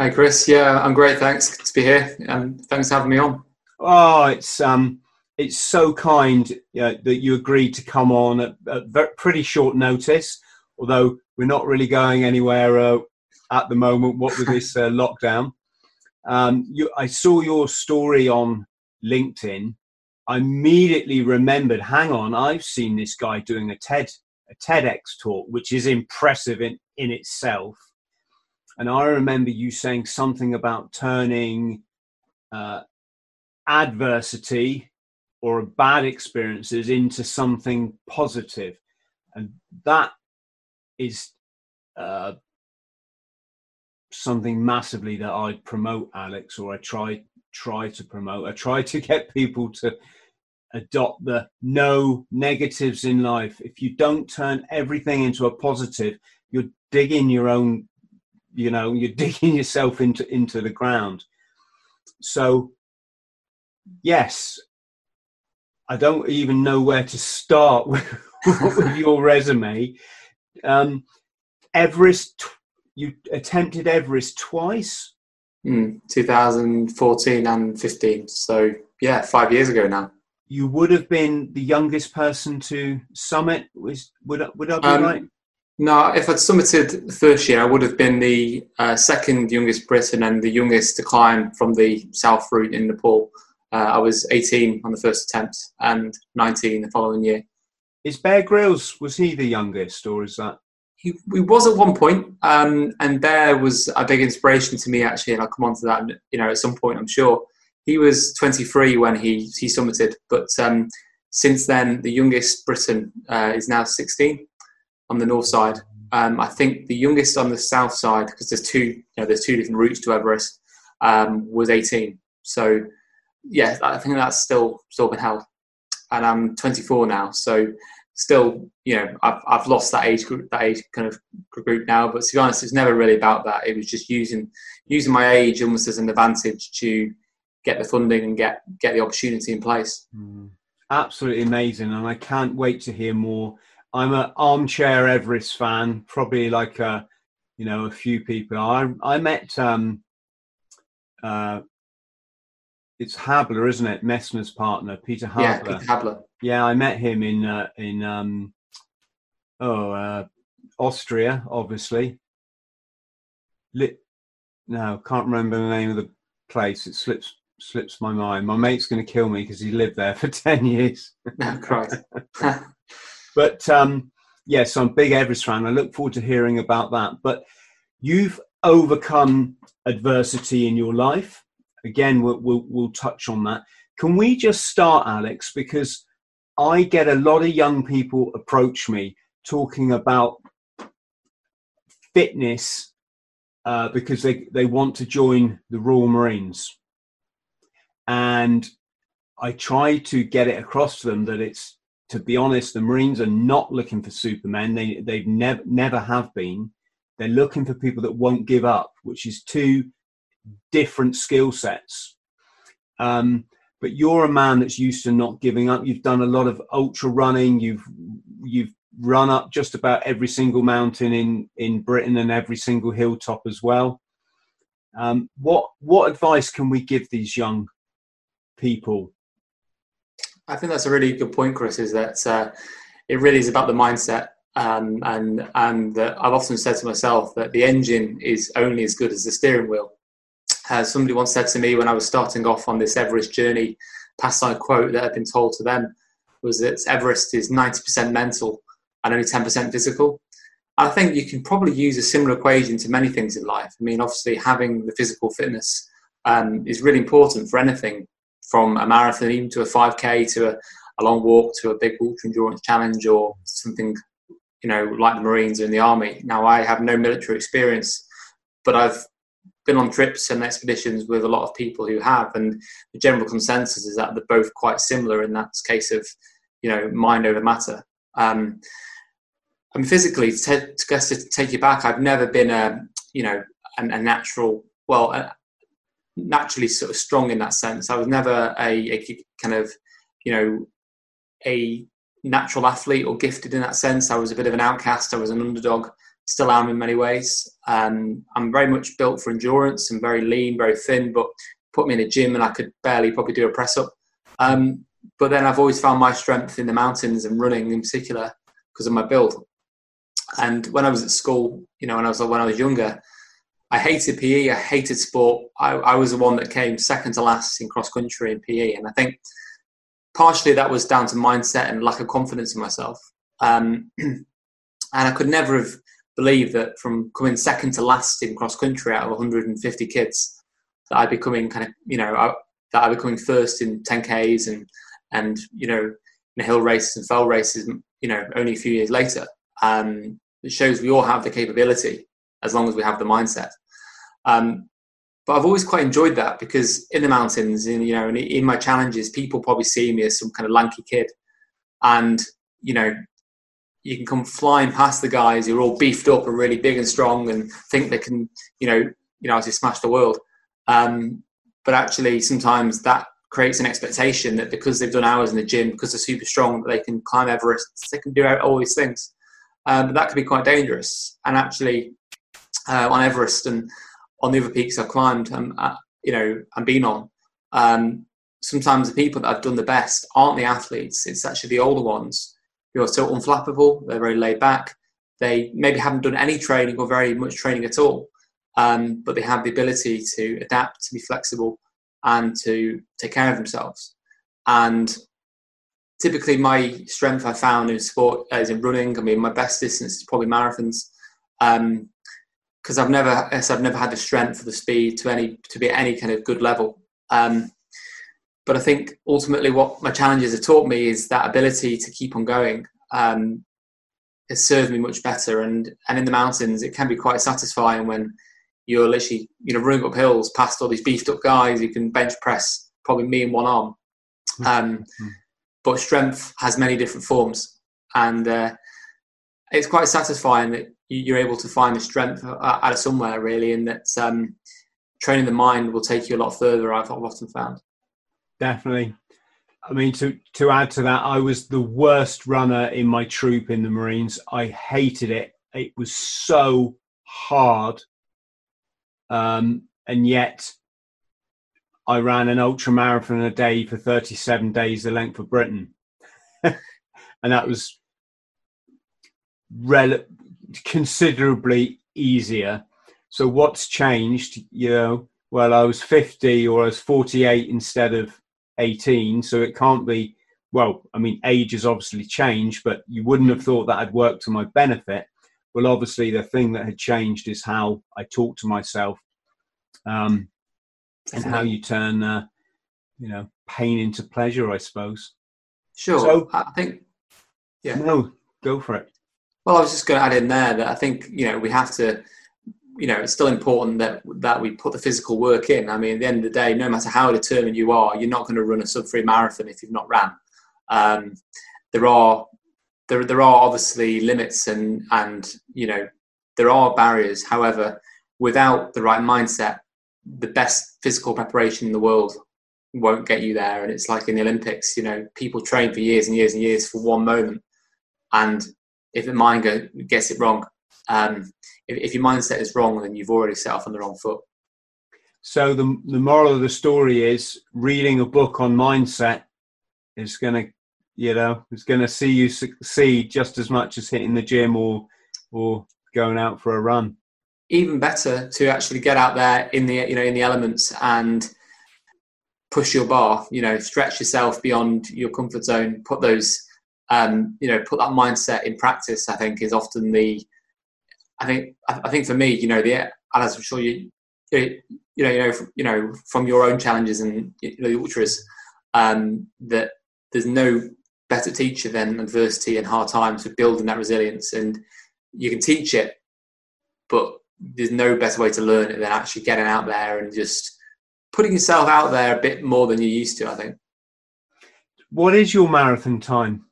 Hi, Chris. Yeah, I'm great. Thanks. To be here. And thanks for having me on. Oh, it's um, it's so kind that you agreed to come on at, at pretty short notice. Although we're not really going anywhere uh, at the moment. What with this uh, lockdown? Um, you, I saw your story on LinkedIn. I immediately remembered. Hang on, I've seen this guy doing a TED a TEDx talk, which is impressive in in itself and I remember you saying something about turning uh, adversity or bad experiences into something positive, and that is uh, something massively that I promote, Alex, or I try try to promote. I try to get people to adopt the no negatives in life. If you don't turn everything into a positive, you're digging your own you know you're digging yourself into into the ground. So yes i don't even know where to start with, with your resume. Um, everest you attempted everest twice? Mm, 2014 and 15 so yeah five years ago now. You would have been the youngest person to summit. Was would, would i be um, right no, if I'd summited the first year, I would have been the uh, second youngest Briton and the youngest to climb from the south route in Nepal. Uh, I was 18 on the first attempt and 19 the following year. Is Bear Grylls, was he the youngest or is that? He, he was at one point, um, and Bear was a big inspiration to me actually, and I'll come on to that you know, at some point, I'm sure. He was 23 when he, he summited, but um, since then, the youngest Briton uh, is now 16 on the north side. Um, I think the youngest on the south side, because there's two, you know, there's two different routes to Everest, um, was 18. So, yeah, I think that's still still been held. And I'm 24 now, so still, you know, I've, I've lost that age group, that age kind of group now. But to be honest, it's never really about that. It was just using using my age almost as an advantage to get the funding and get get the opportunity in place. Mm. Absolutely amazing, and I can't wait to hear more I'm an armchair Everest fan, probably like a, you know, a few people. I I met um, uh, it's Habeler, isn't it? Messner's partner, Peter Habeler. Yeah, Peter Habeler. Yeah, I met him in uh, in um, oh uh, Austria, obviously. Lit, no, can't remember the name of the place. It slips slips my mind. My mate's going to kill me because he lived there for ten years. Oh, Christ. But um, yes, I'm a big Everest fan. I look forward to hearing about that. But you've overcome adversity in your life. Again, we'll, we'll, we'll touch on that. Can we just start, Alex? Because I get a lot of young people approach me talking about fitness uh, because they, they want to join the Royal Marines. And I try to get it across to them that it's to be honest, the Marines are not looking for supermen. They they've never never have been. They're looking for people that won't give up, which is two different skill sets. Um, but you're a man that's used to not giving up. You've done a lot of ultra running. You've you've run up just about every single mountain in in Britain and every single hilltop as well. Um, what what advice can we give these young people I think that's a really good point, Chris. Is that uh, it really is about the mindset, um, and and I've often said to myself that the engine is only as good as the steering wheel. Uh, somebody once said to me when I was starting off on this Everest journey, past on a quote that I'd been told to them was that Everest is 90% mental and only 10% physical. I think you can probably use a similar equation to many things in life. I mean, obviously, having the physical fitness um, is really important for anything from a marathon, even to a 5K, to a, a long walk, to a big ultra endurance challenge, or something, you know, like the Marines or in the Army. Now, I have no military experience, but I've been on trips and expeditions with a lot of people who have, and the general consensus is that they're both quite similar in that case of, you know, mind over matter. Um, I mean, physically, to, to, to take you back, I've never been a, you know, a, a natural, well, a, naturally sort of strong in that sense. I was never a, a, kind of, you know, a natural athlete or gifted in that sense. I was a bit of an outcast. I was an underdog. Still am in many ways. Um, I'm very much built for endurance. I'm very lean, very thin, but put me in a gym and I could barely probably do a press up. Um, but then I've always found my strength in the mountains and running in particular because of my build. And when I was at school, you know, when I was when I was younger, I hated PE. I hated sport. I, I was the one that came second to last in cross country in PE, and I think partially that was down to mindset and lack of confidence in myself. Um, and I could never have believed that from coming second to last in cross country out of 150 kids, that I'd be coming kind of, you know, that I'd be coming first in 10Ks and, and you know, in hill races and fell races, you know, only a few years later. Um, it shows we all have the capability as long as we have the mindset. Um, but I've always quite enjoyed that because in the mountains, in you know, in, in my challenges, people probably see me as some kind of lanky kid, and you know, you can come flying past the guys who are all beefed up and really big and strong and think they can, you know, you know, as smash the world. Um, but actually, sometimes that creates an expectation that because they've done hours in the gym, because they're super strong, that they can climb Everest, they can do all these things. Um, but that could be quite dangerous. And actually, uh, on Everest and on the other peaks I've climbed, um, uh, you know, and been on, um, sometimes the people that have done the best aren't the athletes. It's actually the older ones who are so unflappable. They're very laid back. They maybe haven't done any training or very much training at all, um, but they have the ability to adapt, to be flexible, and to take care of themselves. And typically my strength I found in sport is in running. I mean, my best distance is probably marathons. Um, because I've never, I've never had the strength or the speed to any to be at any kind of good level. Um, but I think ultimately, what my challenges have taught me is that ability to keep on going um, has served me much better. And and in the mountains, it can be quite satisfying when you're literally you know running up hills past all these beefed up guys who can bench press probably me in one arm. Hmm. Um, mm-hmm but strength has many different forms, and uh, it's quite satisfying that you're able to find the strength out of somewhere really, and that um, training the mind will take you a lot further. I've, I've often found. Definitely. I mean, to to add to that, I was the worst runner in my troop in the Marines. I hated it. It was so hard, um, and yet I ran an ultra marathon a day for 37 days, the length of Britain. and that was rel- considerably easier. So, what's changed? You know, well, I was 50 or I was 48 instead of 18. So, it can't be, well, I mean, age has obviously changed, but you wouldn't have thought that had worked to my benefit. Well, obviously, the thing that had changed is how I talk to myself. Um, and how you turn uh, you know pain into pleasure i suppose sure so, i think yeah no go for it well i was just going to add in there that i think you know we have to you know it's still important that that we put the physical work in i mean at the end of the day no matter how determined you are you're not going to run a sub 3 marathon if you've not ran um, there are there, there are obviously limits and and you know there are barriers however without the right mindset the best physical preparation in the world won't get you there. And it's like in the Olympics, you know, people train for years and years and years for one moment. And if the mind go, gets it wrong, um, if, if, your mindset is wrong, then you've already set off on the wrong foot. So the the moral of the story is reading a book on mindset is going to, you know, is going to see you succeed just as much as hitting the gym or or going out for a run even better to actually get out there in the you know in the elements and push your bar. You know, stretch yourself beyond your comfort zone. Put those um, you know put that mindset in practice. I think is often the I think I think for me, you know, the as I'm sure you you know you know you know from your own challenges and you know, the ultras um, that there's no better teacher than adversity and hard times for building that resilience and you can teach it but there's no better way to learn it than actually getting out there and just putting yourself out there a bit more than you're used to i think what is your marathon time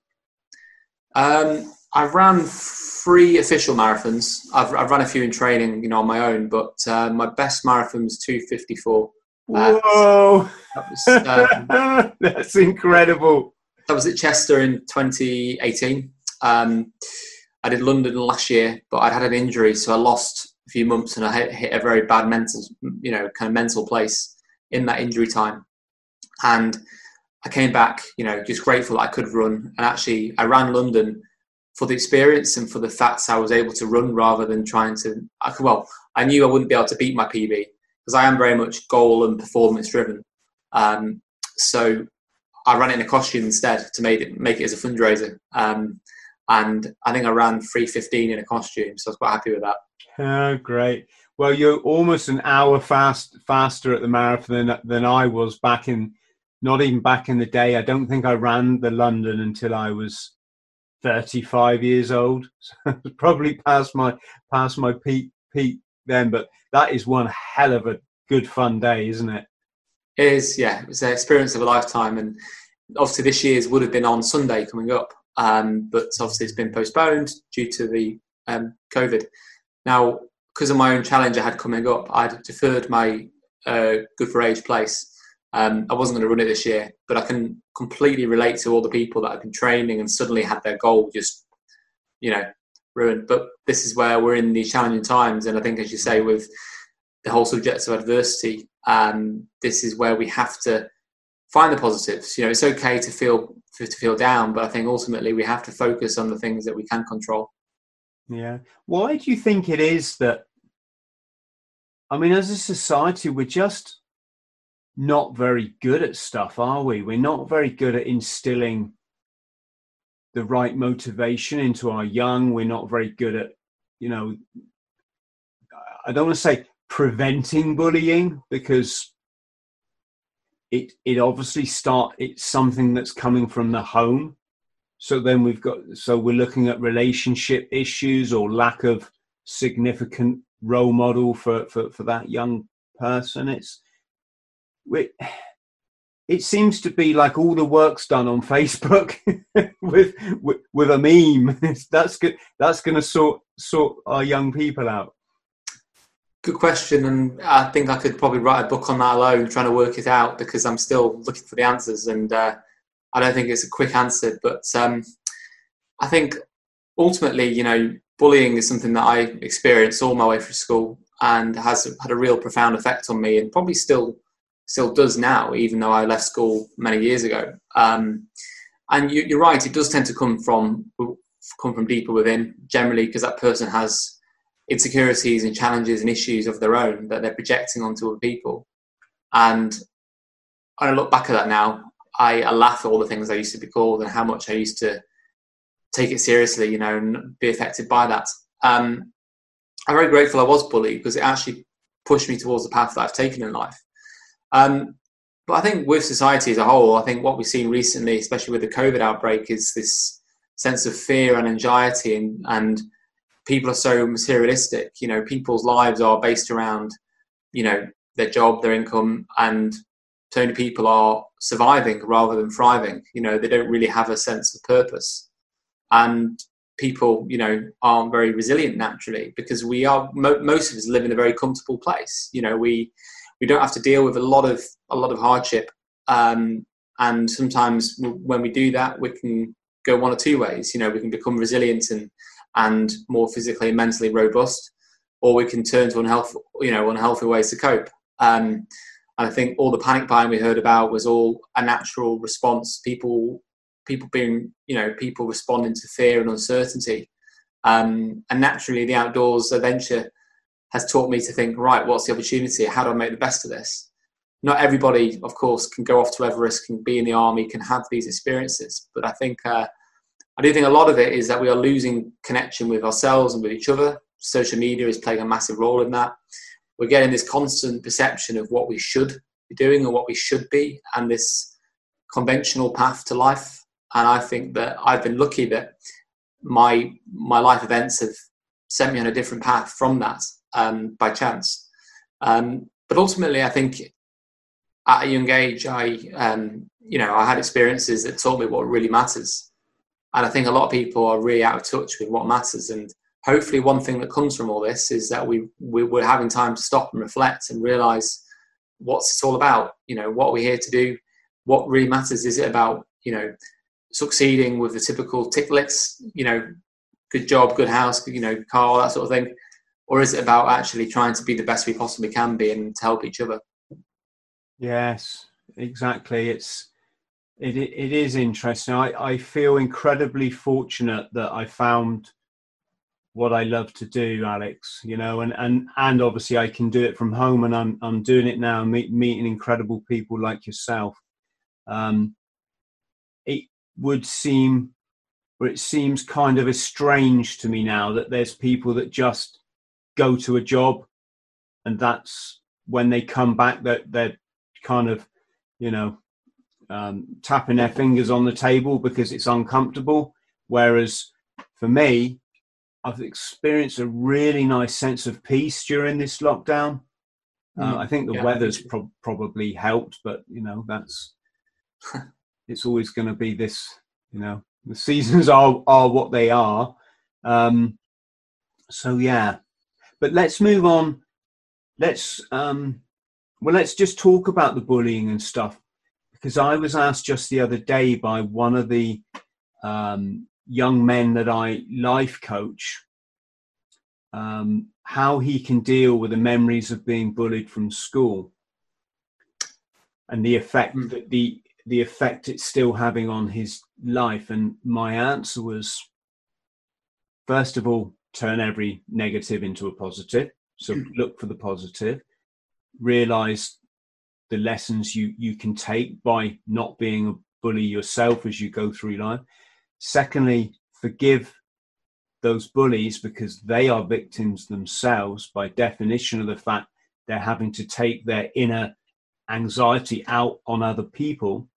um, i've ran three official marathons I've, I've run a few in training you know on my own but uh, my best marathon was 254 uh, Whoa! That was, um, That's incredible. That was at Chester in 2018. Um, I did London last year, but I'd had an injury, so I lost a few months, and I hit, hit a very bad mental, you know, kind of mental place in that injury time. And I came back, you know, just grateful I could run. And actually, I ran London for the experience and for the facts I was able to run rather than trying to. I, well, I knew I wouldn't be able to beat my PB, because I am very much goal and performance driven. Um, so I ran it in a costume instead to make it make it as a fundraiser. Um, and I think I ran 315 in a costume, so I was quite happy with that. Oh, great. Well, you're almost an hour fast faster at the marathon than, than I was back in, not even back in the day. I don't think I ran the London until I was 35 years old. So probably past my past my peak peak then. But that is one hell of a good fun day, isn't it? It is, yeah. It was an experience of a lifetime, and obviously this year's would have been on Sunday coming up, um, but obviously it's been postponed due to the um, COVID. Now, because of my own challenge I had coming up, I'd deferred my uh, Good for Age place. Um, I wasn't going to run it this year, but I can completely relate to all the people that have been training and suddenly had their goal just, you know, ruined. But this is where we're in these challenging times, and I think, as you say, with the whole subject of adversity, um, this is where we have to find the positives. You know, it's okay to feel to feel down, but I think ultimately we have to focus on the things that we can control. Yeah. Why do you think it is that? I mean, as a society, we're just not very good at stuff, are we? We're not very good at instilling the right motivation into our young. We're not very good at, you know, I don't want to say preventing bullying because it it obviously start it's something that's coming from the home. So then we've got so we're looking at relationship issues or lack of significant role model for for, for that young person. It's it seems to be like all the work's done on Facebook with, with, with a meme. that's good. That's going to sort sort our young people out. Good question, and I think I could probably write a book on that alone, trying to work it out because I'm still looking for the answers, and uh, I don't think it's a quick answer. But um, I think ultimately, you know, bullying is something that I experienced all my way through school and has had a real profound effect on me, and probably still still does now, even though I left school many years ago. Um, and you, are right; it does tend to come from come from deeper within, generally, because that person has insecurities and challenges and issues of their own that they're projecting onto other people. And I look back at that now, I, I laugh at all the things I used to be called and how much I used to take it seriously, you know, and be affected by that. Um, I'm very grateful I was bullied because it actually pushed me towards the path that I've taken in life. Um, but I think with society as a whole, I think what we've seen recently, especially with the COVID outbreak, is this sense of fear and anxiety, and, and people are so materialistic. You know, people's lives are based around, you know, their job, their income, and so many people are surviving rather than thriving. You know, they don't really have a sense of purpose, and people, you know, aren't very resilient naturally because we are most of us live in a very comfortable place. You know, we we don't have to deal with a lot of a lot of hardship. Um, and sometimes when we do that, we can go one or two ways. You know, we can become resilient and and more physically and mentally robust, or we can turn to unhealthy, you know, unhealthy ways to cope. Um, and I think all the panic buying we heard about was all a natural response. People, people being, you know, people responding to fear and uncertainty. Um, and naturally, the outdoors adventure has taught me to think, right, what's the opportunity? How do I make the best of this? Not everybody, of course, can go off to Everest, can be in the army, can have these experiences. But I think uh, I do think a lot of it is that we are losing connection with ourselves and with each other. Social media is playing a massive role in that. We're getting this constant perception of what we should be doing or what we should be, and this conventional path to life. And I think that I've been lucky that my my life events have sent me on a different path from that um, by chance. Um, but ultimately, I think at a young age, I um, you know I had experiences that taught me what really matters, and I think a lot of people are really out of touch with what matters. And hopefully, one thing that comes from all this is that we, we we're having time to stop and reflect and realize what's it all about. You know, what we're here to do. What really matters is it about you know succeeding with the typical tick lists. You know, good job, good house, you know, car, that sort of thing, or is it about actually trying to be the best we possibly can be and to help each other? Yes, exactly. It's it it is interesting. I I feel incredibly fortunate that I found what I love to do, Alex. You know, and and and obviously I can do it from home, and I'm I'm doing it now, meet, meeting incredible people like yourself. Um, it would seem, or it seems kind of strange to me now that there's people that just go to a job, and that's when they come back that they're kind of, you know, um, tapping their fingers on the table because it's uncomfortable. Whereas for me, I've experienced a really nice sense of peace during this lockdown. Uh, mm, I think the yeah, weather's pro- probably helped, but you know that's it's always going to be this. You know, the seasons are are what they are. Um, so yeah, but let's move on. Let's um, well, let's just talk about the bullying and stuff because I was asked just the other day by one of the um, young men that I life coach um, how he can deal with the memories of being bullied from school and the effect mm. that the the effect it's still having on his life. And my answer was, first of all, turn every negative into a positive. So mm. look for the positive realize the lessons you you can take by not being a bully yourself as you go through life secondly forgive those bullies because they are victims themselves by definition of the fact they're having to take their inner anxiety out on other people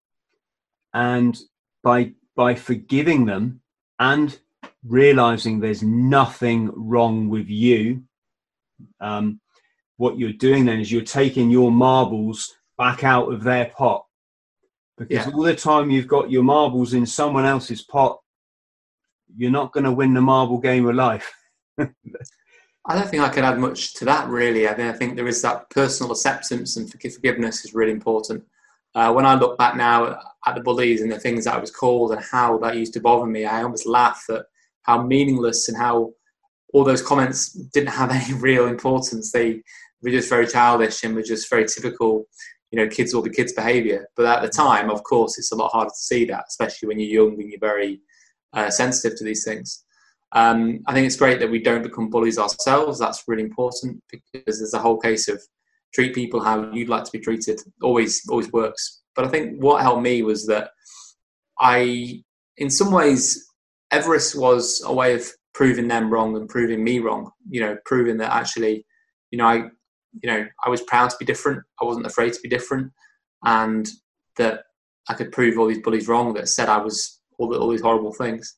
and by by forgiving them and realizing there's nothing wrong with you um, what you're doing then is you're taking your marbles back out of their pot. Because yeah. all the time you've got your marbles in someone else's pot you're not going to win the marble game of life. I don't think i can add much to that really. I mean i think there is that personal acceptance and forgiveness is really important. Uh, when i look back now at the bullies and the things that i was called and how that used to bother me i almost laugh at how meaningless and how all those comments didn't have any real importance they we're just very childish and we're just very typical, you know, kids will be kids behaviour. But at the time, of course, it's a lot harder to see that, especially when you're young and you're very uh, sensitive to these things. Um, I think it's great that we don't become bullies ourselves. That's really important because there's a whole case of treat people how you'd like to be treated. Always, always works. But I think what helped me was that I, in some ways, Everest was a way of proving them wrong and proving me wrong. You know, proving that actually, you know, I you know, I was proud to be different. I wasn't afraid to be different, and that I could prove all these bullies wrong that said I was all, the, all these horrible things.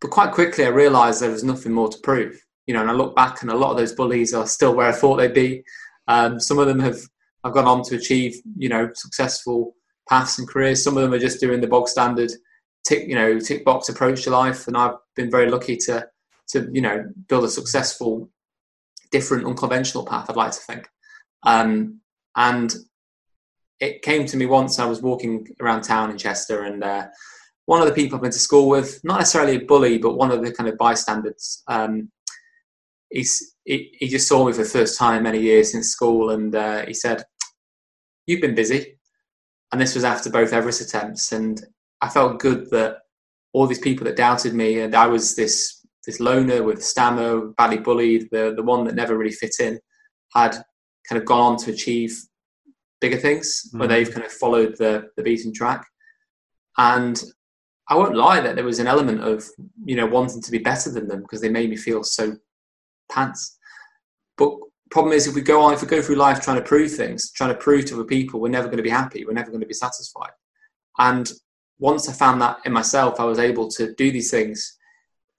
But quite quickly, I realised there was nothing more to prove. You know, and I look back, and a lot of those bullies are still where I thought they'd be. Um, some of them have have gone on to achieve, you know, successful paths and careers. Some of them are just doing the bog standard tick, you know, tick box approach to life. And I've been very lucky to to you know build a successful different, unconventional path, I'd like to think. Um, and it came to me once I was walking around town in Chester, and uh, one of the people I've been to school with, not necessarily a bully, but one of the kind of bystanders, um, he's, he, he, just saw me for the first time many years since school, and uh, he said, You've been busy. And this was after both Everest attempts, and I felt good that all these people that doubted me, and I was this this loner with stammer, badly bullied, the the one that never really fit in, had kind of gone on to achieve bigger things mm-hmm. where they've kind of followed the the beaten track. And I won't lie that there was an element of you know wanting to be better than them because they made me feel so pants. But problem is if we go on if we go through life trying to prove things, trying to prove to other people, we're never going to be happy. We're never going to be satisfied. And once I found that in myself, I was able to do these things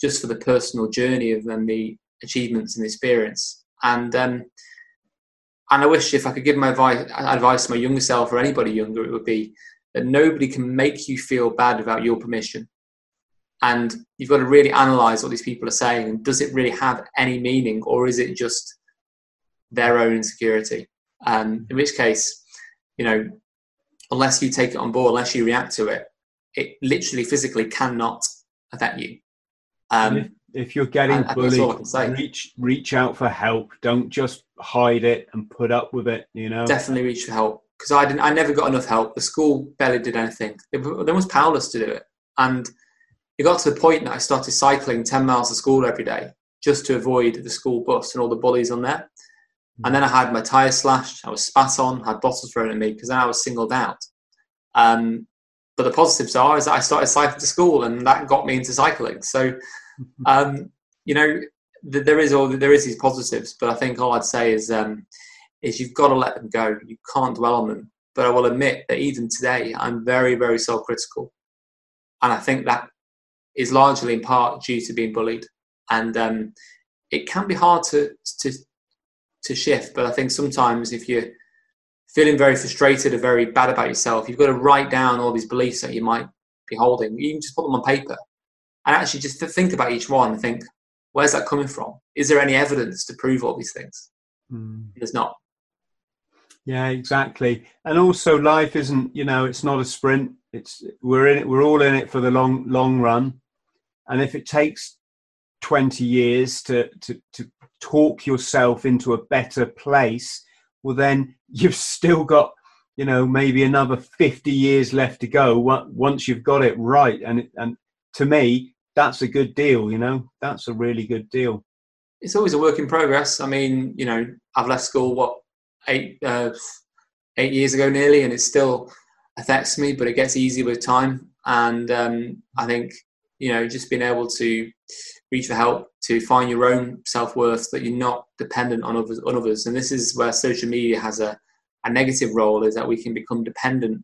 just for the personal journey of then the achievements and the experience. And um, and I wish if I could give my advice, advice to my younger self or anybody younger, it would be that nobody can make you feel bad without your permission. And you've got to really analyze what these people are saying. And does it really have any meaning, or is it just their own insecurity? Um, in which case, you know, unless you take it on board, unless you react to it, it literally physically cannot affect you. Um, if, if, you're getting bullied, reach reach out for help. Don't just hide it and put up with it. You know, definitely reach for help because I didn't. I never got enough help. The school barely did anything. They, they was powerless to do it, and it got to the point that I started cycling ten miles to school every day just to avoid the school bus and all the bullies on there. And then I had my tyres slashed, I was spat on, had bottles thrown at me because then I was singled out. Um, but the positives are is that I started cycling to school and that got me into cycling. So, um, you know, th- there is all there is these positives, but I think all I'd say is um, is you've got to let them go. You can't dwell on them. But I will admit that even today, I'm very very self critical, and I think that is largely in part due to being bullied, and um, it can be hard to to to shift. But I think sometimes if you're feeling very frustrated or very bad about yourself, you've got to write down all these beliefs that you might be holding. You can just put them on paper and actually just to think about each one and think, where's that coming from? Is there any evidence to prove all these things? Mm. There's not. Yeah, exactly. And also, life isn't you know it's not a sprint. It's we're in it. We're all in it for the long long run. And if it takes twenty years to to to talk yourself into a better place, well, then you've still got, you know, maybe another 50 years left to go once you've got it right. And, and to me, that's a good deal, you know, that's a really good deal. It's always a work in progress. I mean, you know, I've left school, what, eight, uh, eight years ago nearly, and it still affects me, but it gets easier with time. And um, I think, you know, just being able to reach for help to find your own self worth that you're not dependent on others, on others. And this is where social media has a, a negative role is that we can become dependent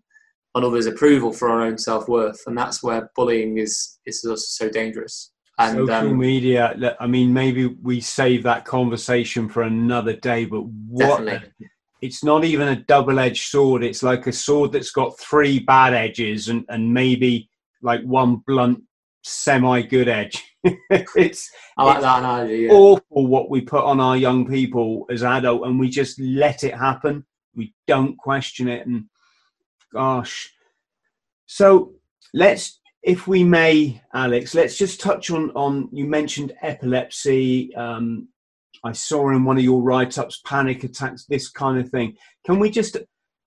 on others' approval for our own self worth, and that's where bullying is is also so dangerous. And, social um, media. I mean, maybe we save that conversation for another day. But what? Definitely. It's not even a double-edged sword. It's like a sword that's got three bad edges and, and maybe like one blunt semi good edge. it's I like it's that analogy. Yeah. Awful what we put on our young people as adult, and we just let it happen. We don't question it, and gosh. So let's, if we may, Alex, let's just touch on on. You mentioned epilepsy. Um, I saw in one of your write-ups panic attacks, this kind of thing. Can we just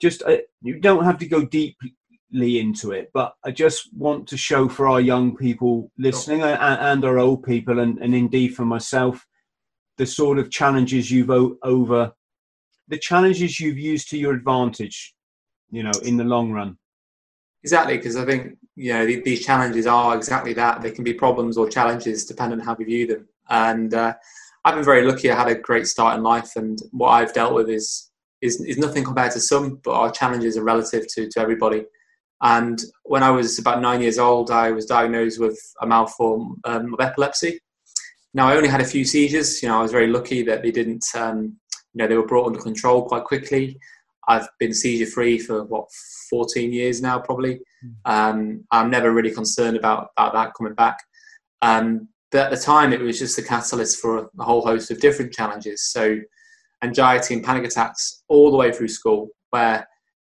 just uh, you don't have to go deep into it, but I just want to show for our young people listening and, and, our old people, and, and indeed for myself, the sort of challenges you've o- over, the challenges you've used to your advantage, you know, in the long run. Exactly, because I think you know these challenges are exactly that. They can be problems or challenges depending on how we view them. And uh, I've been very lucky. I had a great start in life, and what I've dealt with is is, is nothing compared to some, but our challenges are relative to to everybody. And when I was about nine years old, I was diagnosed with a malform um, of epilepsy. Now, I only had a few seizures. You know, I was very lucky that they didn't, um, you know, they were brought under control quite quickly. I've been seizure free for what 14 years now, probably. Hmm. Um, I'm never really concerned about, about that coming back. Um, but at the time, it was just a catalyst for a whole host of different challenges. So, anxiety and panic attacks all the way through school, where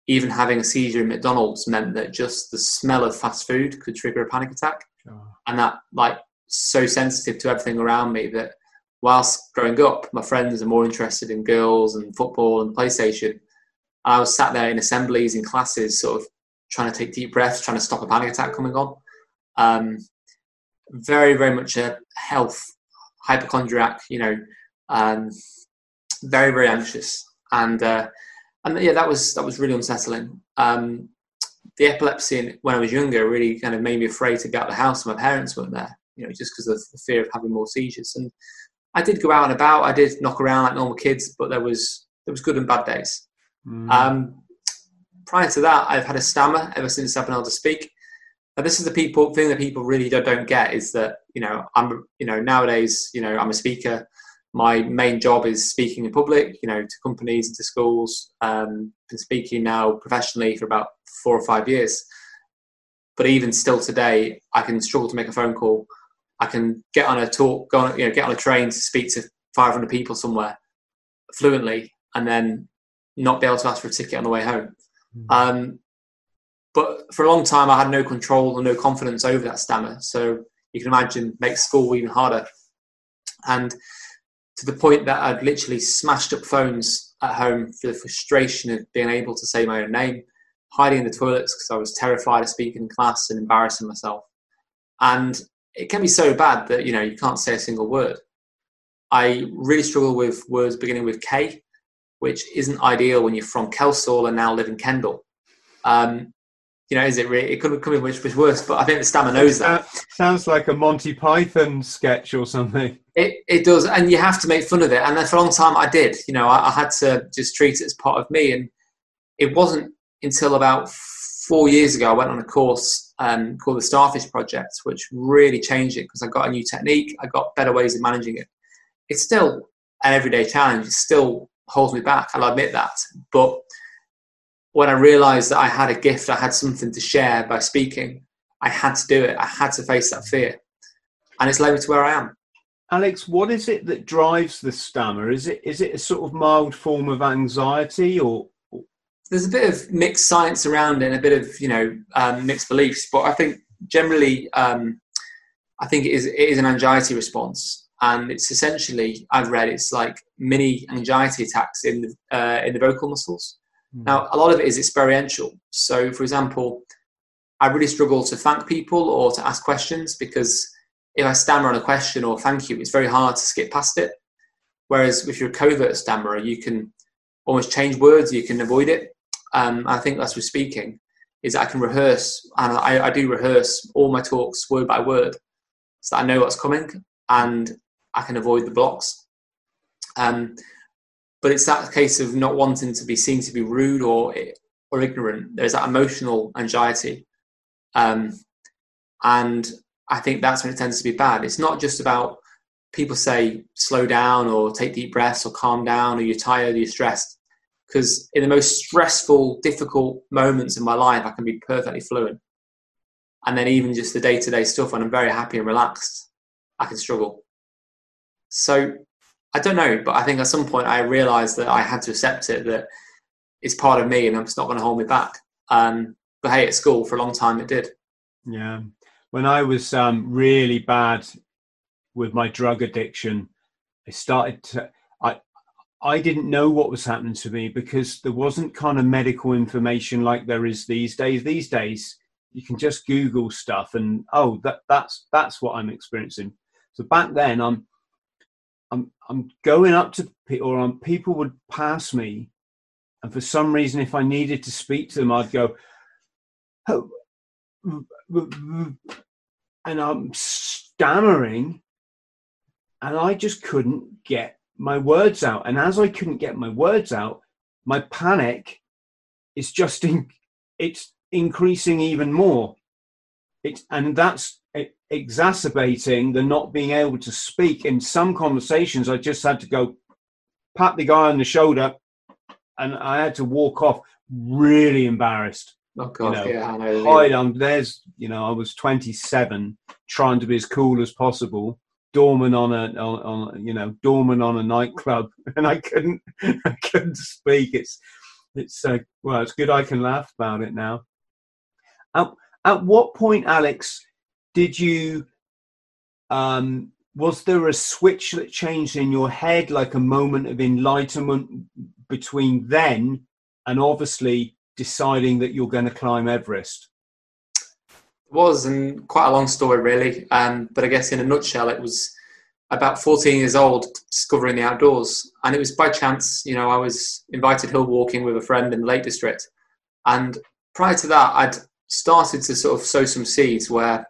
even having a seizure in McDonald's meant that just the smell of fast food could trigger a panic attack. Sure. And that, like, so sensitive to everything around me that whilst growing up, my friends are more interested in girls and football and PlayStation. I was sat there in assemblies, in classes, sort of trying to take deep breaths, trying to stop a panic attack coming on. Um, very, very much a health hypochondriac, you know, um, very very anxious, and uh, and yeah, that was that was really unsettling. Um, the epilepsy when I was younger really kind of made me afraid to get out of the house. My parents weren't there, you know, just because of the fear of having more seizures. And I did go out and about. I did knock around like normal kids, but there was there was good and bad days. Mm. Um, prior to that, I've had a stammer ever since I've been able to speak. But this is the people thing that people really don't, don't get is that you know I'm you know nowadays you know I'm a speaker. My main job is speaking in public, you know, to companies and to schools. Um, been speaking now professionally for about four or five years. But even still today, I can struggle to make a phone call. I can get on a talk, go on, you know, get on a train to speak to 500 people somewhere fluently, and then not be able to ask for a ticket on the way home. Mm-hmm. Um, but for a long time, I had no control or no confidence over that stammer. So you can imagine makes school even harder. And to the point that I'd literally smashed up phones at home for the frustration of being able to say my own name, hiding in the toilets because I was terrified of speaking in class and embarrassing myself. And it can be so bad that you know you can't say a single word. I really struggle with words beginning with K, which isn't ideal when you're from Kelsall and now live in Kendal. Um, you know, is it really? It could have come in much, much worse, but I think the stammer knows that. Sounds like a Monty Python sketch or something. It, it does, and you have to make fun of it. And then for a long time, I did. You know, I, I had to just treat it as part of me. And it wasn't until about four years ago I went on a course um, called the Starfish Project, which really changed it because I got a new technique. I got better ways of managing it. It's still an everyday challenge. It still holds me back. I'll admit that, but when I realized that I had a gift, I had something to share by speaking, I had to do it. I had to face that fear. And it's led me to where I am. Alex, what is it that drives the stammer? Is it is it a sort of mild form of anxiety or there's a bit of mixed science around it and a bit of, you know, um, mixed beliefs, but I think generally um, I think it is it is an anxiety response. And it's essentially, I've read, it's like mini anxiety attacks in the, uh, in the vocal muscles. Mm. Now, a lot of it is experiential. So, for example, I really struggle to thank people or to ask questions because if I stammer on a question or thank you, it's very hard to skip past it. Whereas if you're a covert stammerer, you can almost change words, you can avoid it. Um, I think that's with speaking, is I can rehearse, and I, I, do rehearse all my talks word by word, so that I know what's coming and I can avoid the blocks. Um, but it's that case of not wanting to be seen to be rude or or ignorant. There's that emotional anxiety, um, and I think that's when it tends to be bad. It's not just about people say slow down or take deep breaths or calm down or you're tired or you're stressed. Because in the most stressful, difficult moments in my life, I can be perfectly fluent. And then even just the day to day stuff when I'm very happy and relaxed, I can struggle. So I don't know, but I think at some point I realised that I had to accept it that it's part of me and it's not going to hold me back. Um, but hey, at school for a long time it did. Yeah, when I was um, really bad with my drug addiction, I started to. I I didn't know what was happening to me because there wasn't kind of medical information like there is these days. These days, you can just Google stuff and oh, that that's that's what I'm experiencing. So back then, I'm I'm going up to people, or um, people would pass me, and for some reason, if I needed to speak to them, I'd go, oh, and I'm stammering, and I just couldn't get my words out. And as I couldn't get my words out, my panic is just in, it's increasing even more. It's and that's exacerbating the not being able to speak. In some conversations, I just had to go pat the guy on the shoulder and I had to walk off really embarrassed. Oh God, you know, yeah, I know. Hide, there's, you know, I was 27, trying to be as cool as possible, doorman on a, on, on you know, doorman on a nightclub, and I couldn't, I couldn't speak. It's, it's, uh, well, it's good I can laugh about it now. At, at what point, Alex, did you um, was there a switch that changed in your head like a moment of enlightenment between then and obviously deciding that you're going to climb everest it was and quite a long story really um, but i guess in a nutshell it was about 14 years old, discovering the outdoors. And it was by chance, you know, I was invited hill walking with a friend in the Lake District. And prior to that, I'd started to sort of sow some seeds where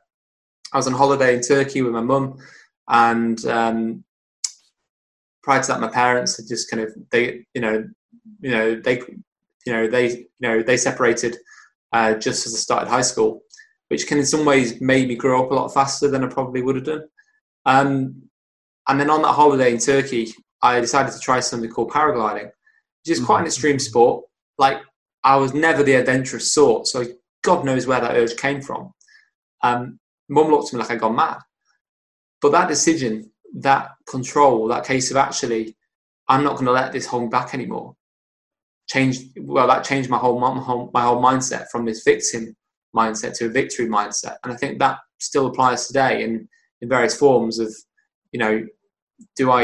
I was on holiday in Turkey with my mum. And um, prior to that, my parents had just kind of, they, you know, you know, they, you know, they, you know, they separated uh, just as I started high school, which can in some ways made me grow up a lot faster than I probably would have done. Um, and then on that holiday in Turkey, I decided to try something called paragliding, which is quite an mm-hmm. extreme sport. Like I was never the adventurous sort, so God knows where that urge came from. Um, Mum looked at me like I'd gone mad. But that decision, that control, that case of actually, I'm not going to let this hold me back anymore, changed. Well, that changed my whole, my whole my whole mindset from this victim mindset to a victory mindset, and I think that still applies today in in various forms of, you know, do I,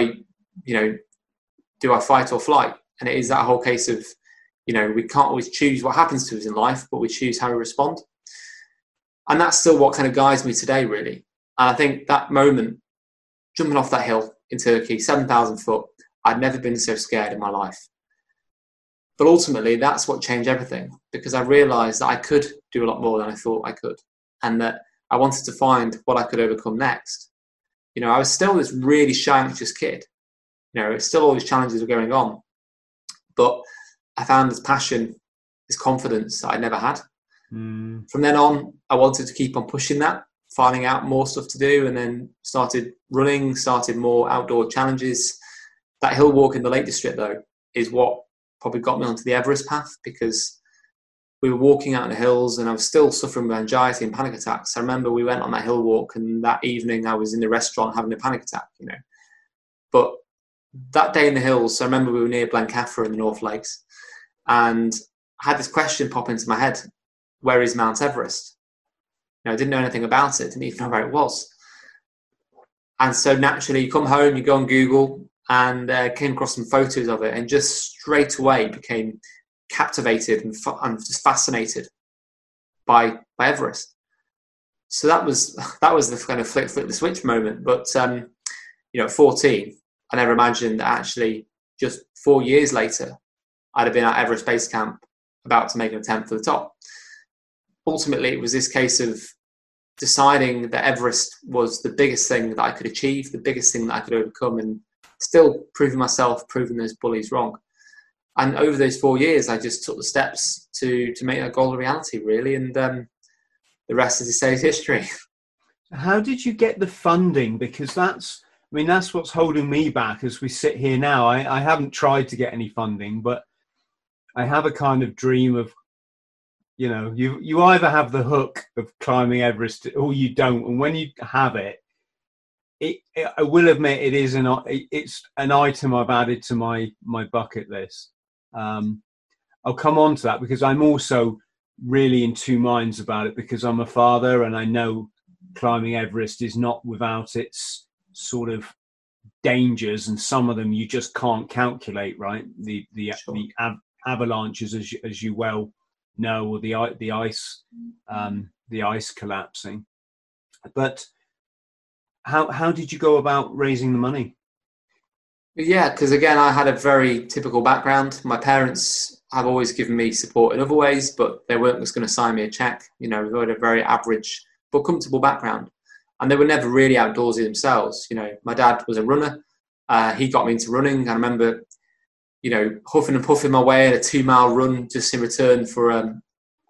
you know, do I fight or flight? And it is that whole case of, you know, we can't always choose what happens to us in life, but we choose how we respond. And that's still what kind of guides me today, really. And I think that moment, jumping off that hill in Turkey, 7,000 foot, I'd never been so scared in my life. But ultimately, that's what changed everything because I realized that I could do a lot more than I thought I could. And that I wanted to find what I could overcome next you know, I was still this really shy, anxious kid. You know, it's still all these challenges were going on, but I found this passion, this confidence that I never had. Mm. From then on, I wanted to keep on pushing that, finding out more stuff to do, and then started running, started more outdoor challenges. That hill walk in the Lake District, though, is what probably got me onto the Everest path because we were walking out in the hills and I was still suffering with anxiety and panic attacks. I remember we went on that hill walk and that evening I was in the restaurant having a panic attack, you know. But that day in the hills, I remember we were near Blencathra in the North Lakes and I had this question pop into my head where is Mount Everest? You know, I didn't know anything about it, didn't even know where it was. And so naturally, you come home, you go on Google, and uh, came across some photos of it, and just straight away became captivated and, and just fascinated by by Everest. So that was that was the kind of flick flip the switch moment. But um, you know, at 14, I never imagined that actually just four years later, I'd have been at Everest Base Camp about to make an attempt for the top. Ultimately, it was this case of deciding that Everest was the biggest thing that I could achieve, the biggest thing that I could overcome, and still proving myself, proving those bullies wrong and over those four years, I just took the steps to to make that goal a reality, really, and um, the rest, as you say, is history. How did you get the funding? Because that's, I mean, that's what's holding me back as we sit here now. I, I haven't tried to get any funding, but I have a kind of dream of, you know, you you either have the hook of climbing Everest or you don't, and when you have it, it, it, I will admit it is an it's an item I've added to my my bucket list. Um, I'll come on to that because I'm also really in two minds about it because I'm a father and I know climbing Everest is not without its sort of dangers and some of them you just can't calculate right the the, sure. the av- avalanches as you, as you well know or the the ice um, the ice collapsing but how how did you go about raising the money yeah, because again, I had a very typical background. My parents have always given me support in other ways, but they weren't just going to sign me a check. You know, they had a very average but comfortable background, and they were never really outdoorsy themselves. You know, my dad was a runner. Uh, he got me into running. I remember, you know, huffing and puffing my way in a two-mile run just in return for um,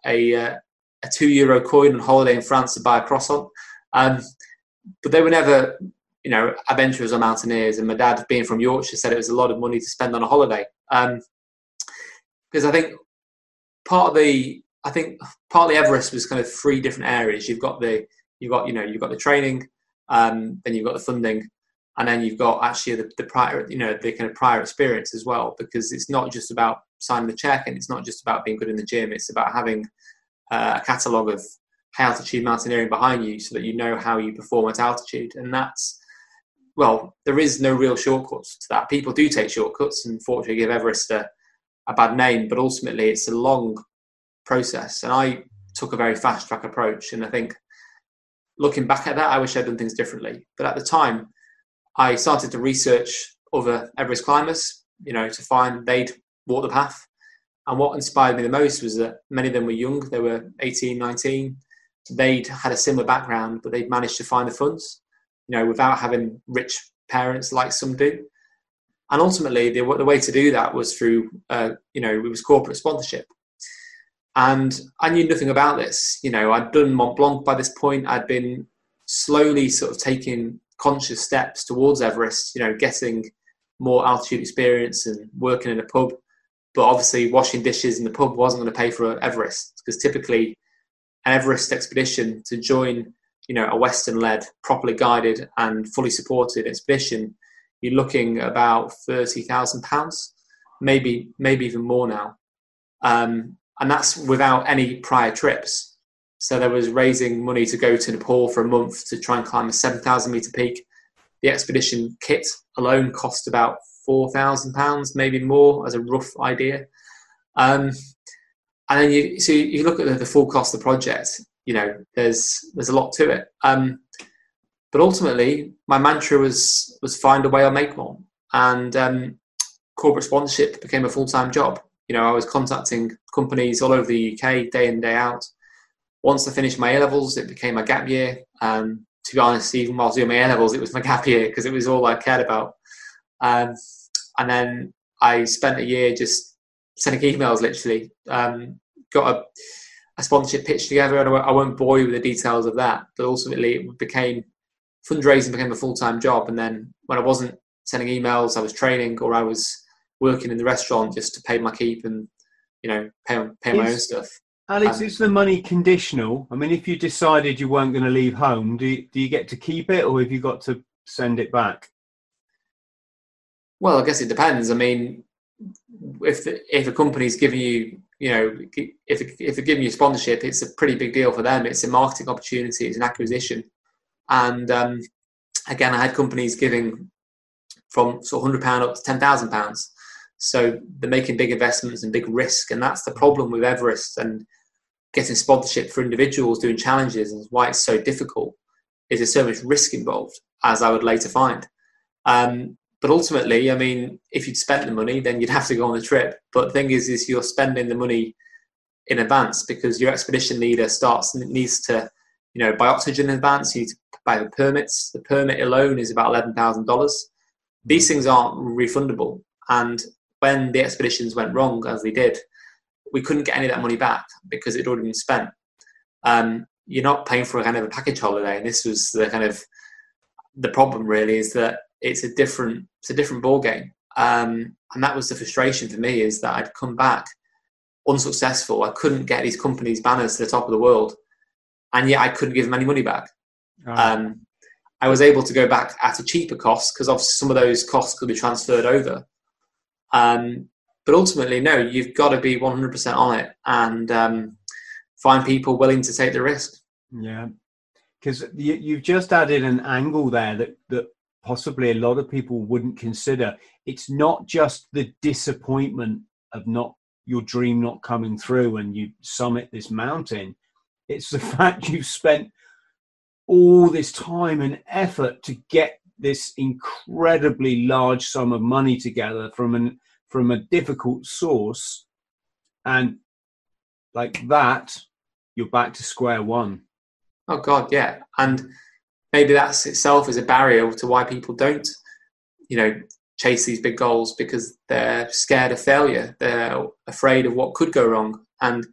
a uh, a two euro coin on holiday in France to buy a croissant. Um, but they were never you know, adventurers or mountaineers. And my dad, being from Yorkshire, said it was a lot of money to spend on a holiday. Because um, I think part of the, I think partly Everest was kind of three different areas. You've got the, you've got, you know, you've got the training, um, then you've got the funding, and then you've got actually the, the prior, you know, the kind of prior experience as well. Because it's not just about signing the check, and it's not just about being good in the gym. It's about having uh, a catalogue of high altitude mountaineering behind you, so that you know how you perform at altitude, and that's well, there is no real shortcuts to that. People do take shortcuts and fortunately give Everest a, a bad name, but ultimately it's a long process. And I took a very fast track approach. And I think looking back at that, I wish I'd done things differently. But at the time, I started to research other Everest climbers, you know, to find they'd walk the path. And what inspired me the most was that many of them were young, they were 18, 19. They'd had a similar background, but they'd managed to find the funds, you know, without having rich parents like some do. And ultimately, the, the way to do that was through, uh, you know, it was corporate sponsorship. And I knew nothing about this. You know, I'd done Mont Blanc by this point. I'd been slowly sort of taking conscious steps towards Everest, you know, getting more altitude experience and working in a pub. But obviously, washing dishes in the pub wasn't going to pay for Everest because typically, an Everest expedition to join, you know, a Western-led, properly guided and fully supported expedition, you're looking about thirty thousand pounds, maybe maybe even more now. Um, and that's without any prior trips. So there was raising money to go to Nepal for a month to try and climb a 7,000 meter peak. The expedition kit alone cost about £4,000, maybe more, as a rough idea. Um, and then you, so you look at the, the, full cost of the project, you know, there's, there's a lot to it. Um, but ultimately, my mantra was, was find a way or make one. And um, corporate sponsorship became a full time job you know, I was contacting companies all over the UK day in, day out. Once I finished my A levels, it became my gap year. Um, to be honest, even while doing my A levels, it was my gap year because it was all I cared about. Um, and then I spent a year just sending emails, literally. Um, got a, a, sponsorship pitch together, and I won't bore you with the details of that. But ultimately, it became fundraising became a full time job. And then when I wasn't sending emails, I was training or I was working in the restaurant just to pay my keep and you know pay pay my own stuff. Alex, um, is the money conditional? I mean, if you decided you weren't going to leave home, do you, do you get to keep it, or have you got to send it back? Well, I guess it depends. I mean, if the, if a company's giving you, you know, if if they're giving you sponsorship, it's a pretty big deal for them. It's a marketing opportunity. It's an acquisition, and um, again, I had companies giving from sort of hundred pound up to ten thousand pounds. So they're making big investments and big risk, and that's the problem with Everest and getting sponsorship for individuals doing challenges and why it's so difficult. Is there's so much risk involved, as I would later find. Um, but ultimately, I mean, if you'd spent the money, then you'd have to go on the trip. But the thing is, is you're spending the money in advance because your expedition leader starts and needs to, you know, buy oxygen in advance. You need to buy the permits. The permit alone is about eleven thousand dollars. These things aren't refundable, and when the expeditions went wrong, as they did, we couldn't get any of that money back because it had already been spent. Um, you're not paying for a kind of a package holiday, and this was the kind of the problem. Really, is that it's a different it's a different ball game, um, and that was the frustration for me is that I'd come back unsuccessful. I couldn't get these companies' banners to the top of the world, and yet I couldn't give them any money back. Oh. Um, I was able to go back at a cheaper cost because obviously some of those costs could be transferred over. Um, but ultimately, no, you've got to be 100% on it and um, find people willing to take the risk. Yeah, because you, have just added an angle there that, that possibly a lot of people wouldn't consider. It's not just the disappointment of not your dream not coming through and you summit this mountain. It's the fact you've spent all this time and effort to get this incredibly large sum of money together from an from a difficult source. And like that you're back to square one. Oh god yeah. And maybe that's itself is a barrier to why people don't you know chase these big goals because they're scared of failure. They're afraid of what could go wrong. And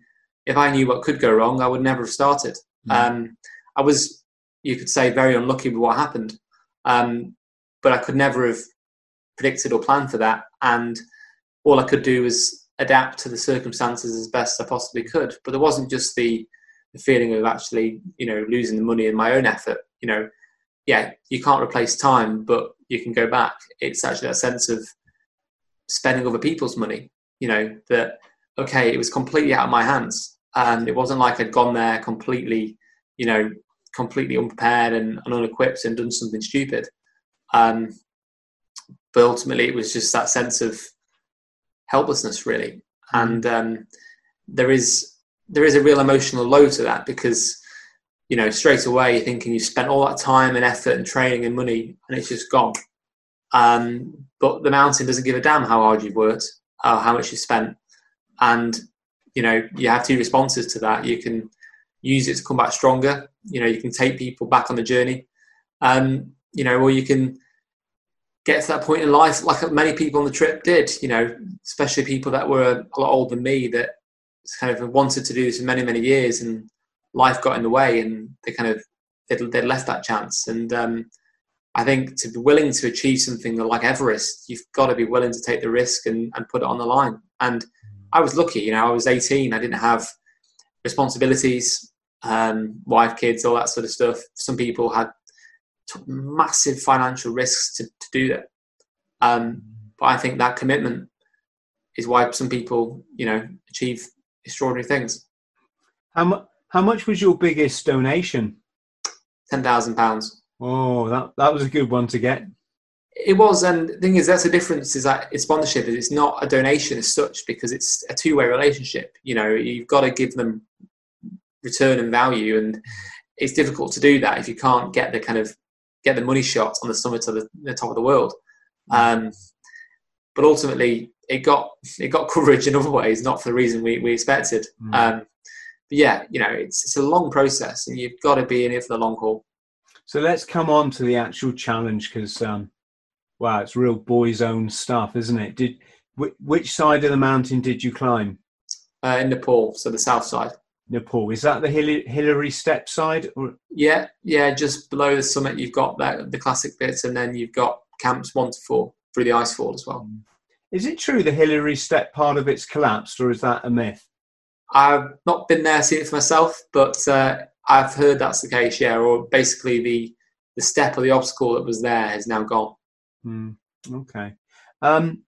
if i knew what could go wrong i would never have started. Mm. um, i was you could say very unlucky with what happened um, but I could never have predicted or planned for that. And all I could do was adapt to the circumstances as best I possibly could. But there wasn't just the, the feeling of actually, you know, losing the money in my own effort. You know, yeah, you can't replace time, but you can go back. It's actually a sense of spending other people's money. You know that okay, it was completely out of my hands, and it wasn't like I'd gone there completely, you know, completely unprepared and, and unequipped and done something stupid. Um, but ultimately, it was just that sense of helplessness, really. Mm-hmm. And um, there is there is a real emotional low to that because you know straight away you're thinking you spent all that time and effort and training and money and it's just gone. Um, but the mountain doesn't give a damn how hard you've worked or how much you've spent. And, you know, you have two responses to that. You can use it to come back stronger. You know, you can take people back on the journey. Um, you know, or you can get to that point in life like many people on the trip did, you know, especially people that were a lot older than me that kind of wanted to do this for many, many years and life got in the way and they kind of, they they left that chance. And um, I think to be willing to achieve something like Everest, you've got to be willing to take the risk and, and put it on the line. And I was lucky, you know, I was 18, I didn't have responsibilities, um, wife, kids, all that sort of stuff. Some people had massive financial risks to, to do that. Um, but I think that commitment is why some people, you know, achieve extraordinary things. How much? How much was your biggest donation? Ten thousand pounds. Oh, that that was a good one to get. It was, and the thing is, that's the difference. Is that it's sponsorship. It's not a donation as such because it's a two-way relationship. You know, you've got to give them return and value, and it's difficult to do that if you can't get the kind of get the money shot on the summit of the, the top of the world. Mm. Um, but ultimately, it got it got coverage in other ways, not for the reason we, we expected. Mm. Um, but yeah, you know, it's it's a long process, and you've got to be in it for the long haul. So let's come on to the actual challenge because, um, wow, it's real boys' own stuff, isn't it? Did which side of the mountain did you climb? Uh, in Nepal, so the south side. Nepal. Is that the Hillary Step side? Or? Yeah, yeah. Just below the summit, you've got that, the classic bits, and then you've got camps one to four through the ice fall as well. Mm. Is it true the Hillary Step part of it's collapsed, or is that a myth? I've not been there, seen it for myself, but uh, I've heard that's the case. Yeah, or basically the the step or the obstacle that was there has now gone. Mm, okay. Um,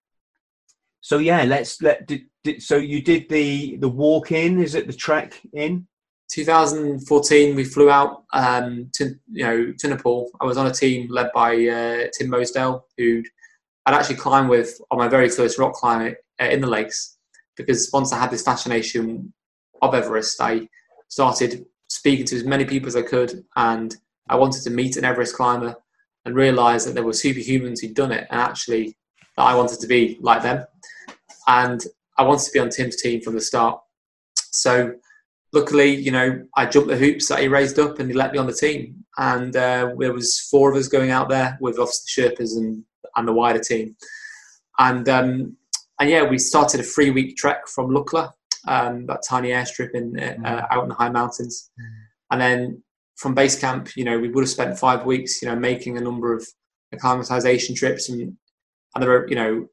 so yeah, let's let. Did, did, so you did the the walk in? Is it the trek in? 2014, we flew out um, to you know to Nepal. I was on a team led by uh, Tim Mosedale, who I'd actually climbed with on my very first rock climb uh, in the lakes. Because once I had this fascination of Everest, I started speaking to as many people as I could, and I wanted to meet an Everest climber and realize that there were superhumans who'd done it, and actually that I wanted to be like them and I wanted to be on Tim's team from the start. So luckily, you know, I jumped the hoops that he raised up and he let me on the team. And uh, there was four of us going out there with obviously the Sherpas and, and the wider team. And um, and yeah, we started a three week trek from Lukla, um, that tiny airstrip in uh, mm. out in the high mountains. Mm. And then from base camp, you know, we would have spent five weeks, you know, making a number of acclimatization trips and and there were, you know,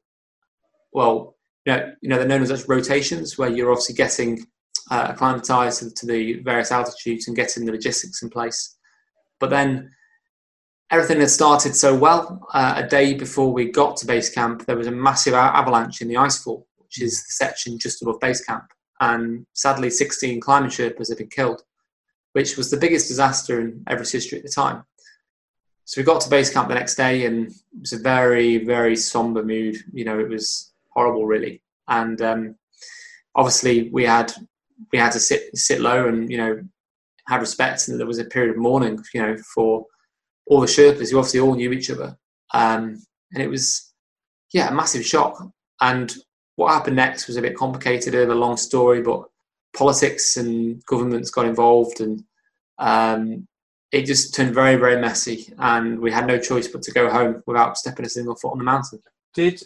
well, you know, you know they're known as such rotations, where you're obviously getting uh, acclimatized to, the various altitudes and getting the logistics in place. But then everything had started so well. Uh, a day before we got to base camp, there was a massive avalanche in the icefall, which is the section just above base camp. And sadly, 16 climbing Sherpas had been killed, which was the biggest disaster in Everest history at the time. So we got to base camp the next day, and it was a very, very somber mood. You know, it was horrible, really. And um, obviously, we had we had to sit sit low and you know have respect, and there was a period of mourning, you know, for all the Sherpas who obviously all knew each other, um, and it was yeah a massive shock. And what happened next was a bit complicated, a long story, but politics and governments got involved, and um, it just turned very very messy, and we had no choice but to go home without stepping a single foot on the mountain. Did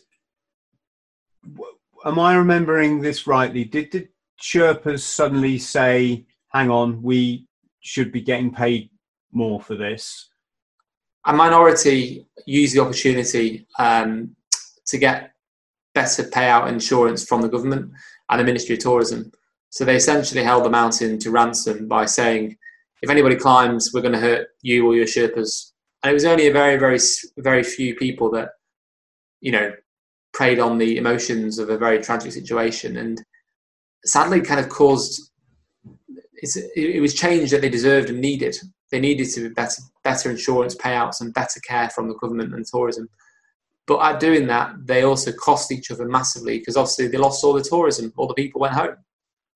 am I remembering this rightly? Did the Sherpas suddenly say, "Hang on, we should be getting paid more for this"? A minority used the opportunity um, to get better payout insurance from the government and the Ministry of Tourism. So they essentially held the mountain to ransom by saying, if anybody climbs, we're going to hurt you or your Sherpas. And it was only a very, very, very few people that, you know, preyed on the emotions of a very tragic situation and sadly kind of caused it was change that they deserved and needed. They needed to be better, better insurance payouts and better care from the government and tourism. But at doing that, they also cost each other massively because obviously they lost all the tourism. All the people went home.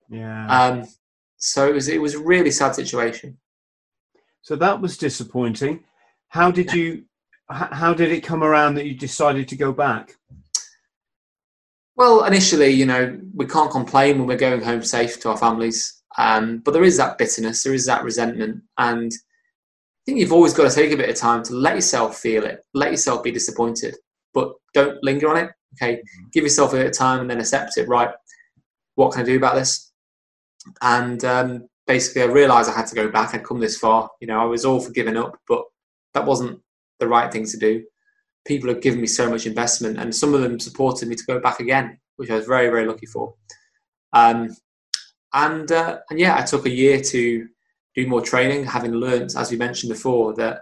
Yeah. Um, so it was it was a really sad situation. So that was disappointing. How did you how did it come around that you decided to go back? Well, initially, you know, we can't complain when we're going home safe to our families. Um, but there is that bitterness, there is that resentment. And I think you've always got to take a bit of time to let yourself feel it, let yourself be disappointed, but don't linger on it. Okay. Mm-hmm. Give yourself a bit of time and then accept it. Right. What can I do about this? And um, basically, I realized I had to go back. I'd come this far. You know, I was all for giving up, but that wasn't the right thing to do. People have given me so much investment, and some of them supported me to go back again, which I was very, very lucky for. Um, and uh, and yeah, I took a year to do more training, having learnt, as we mentioned before, that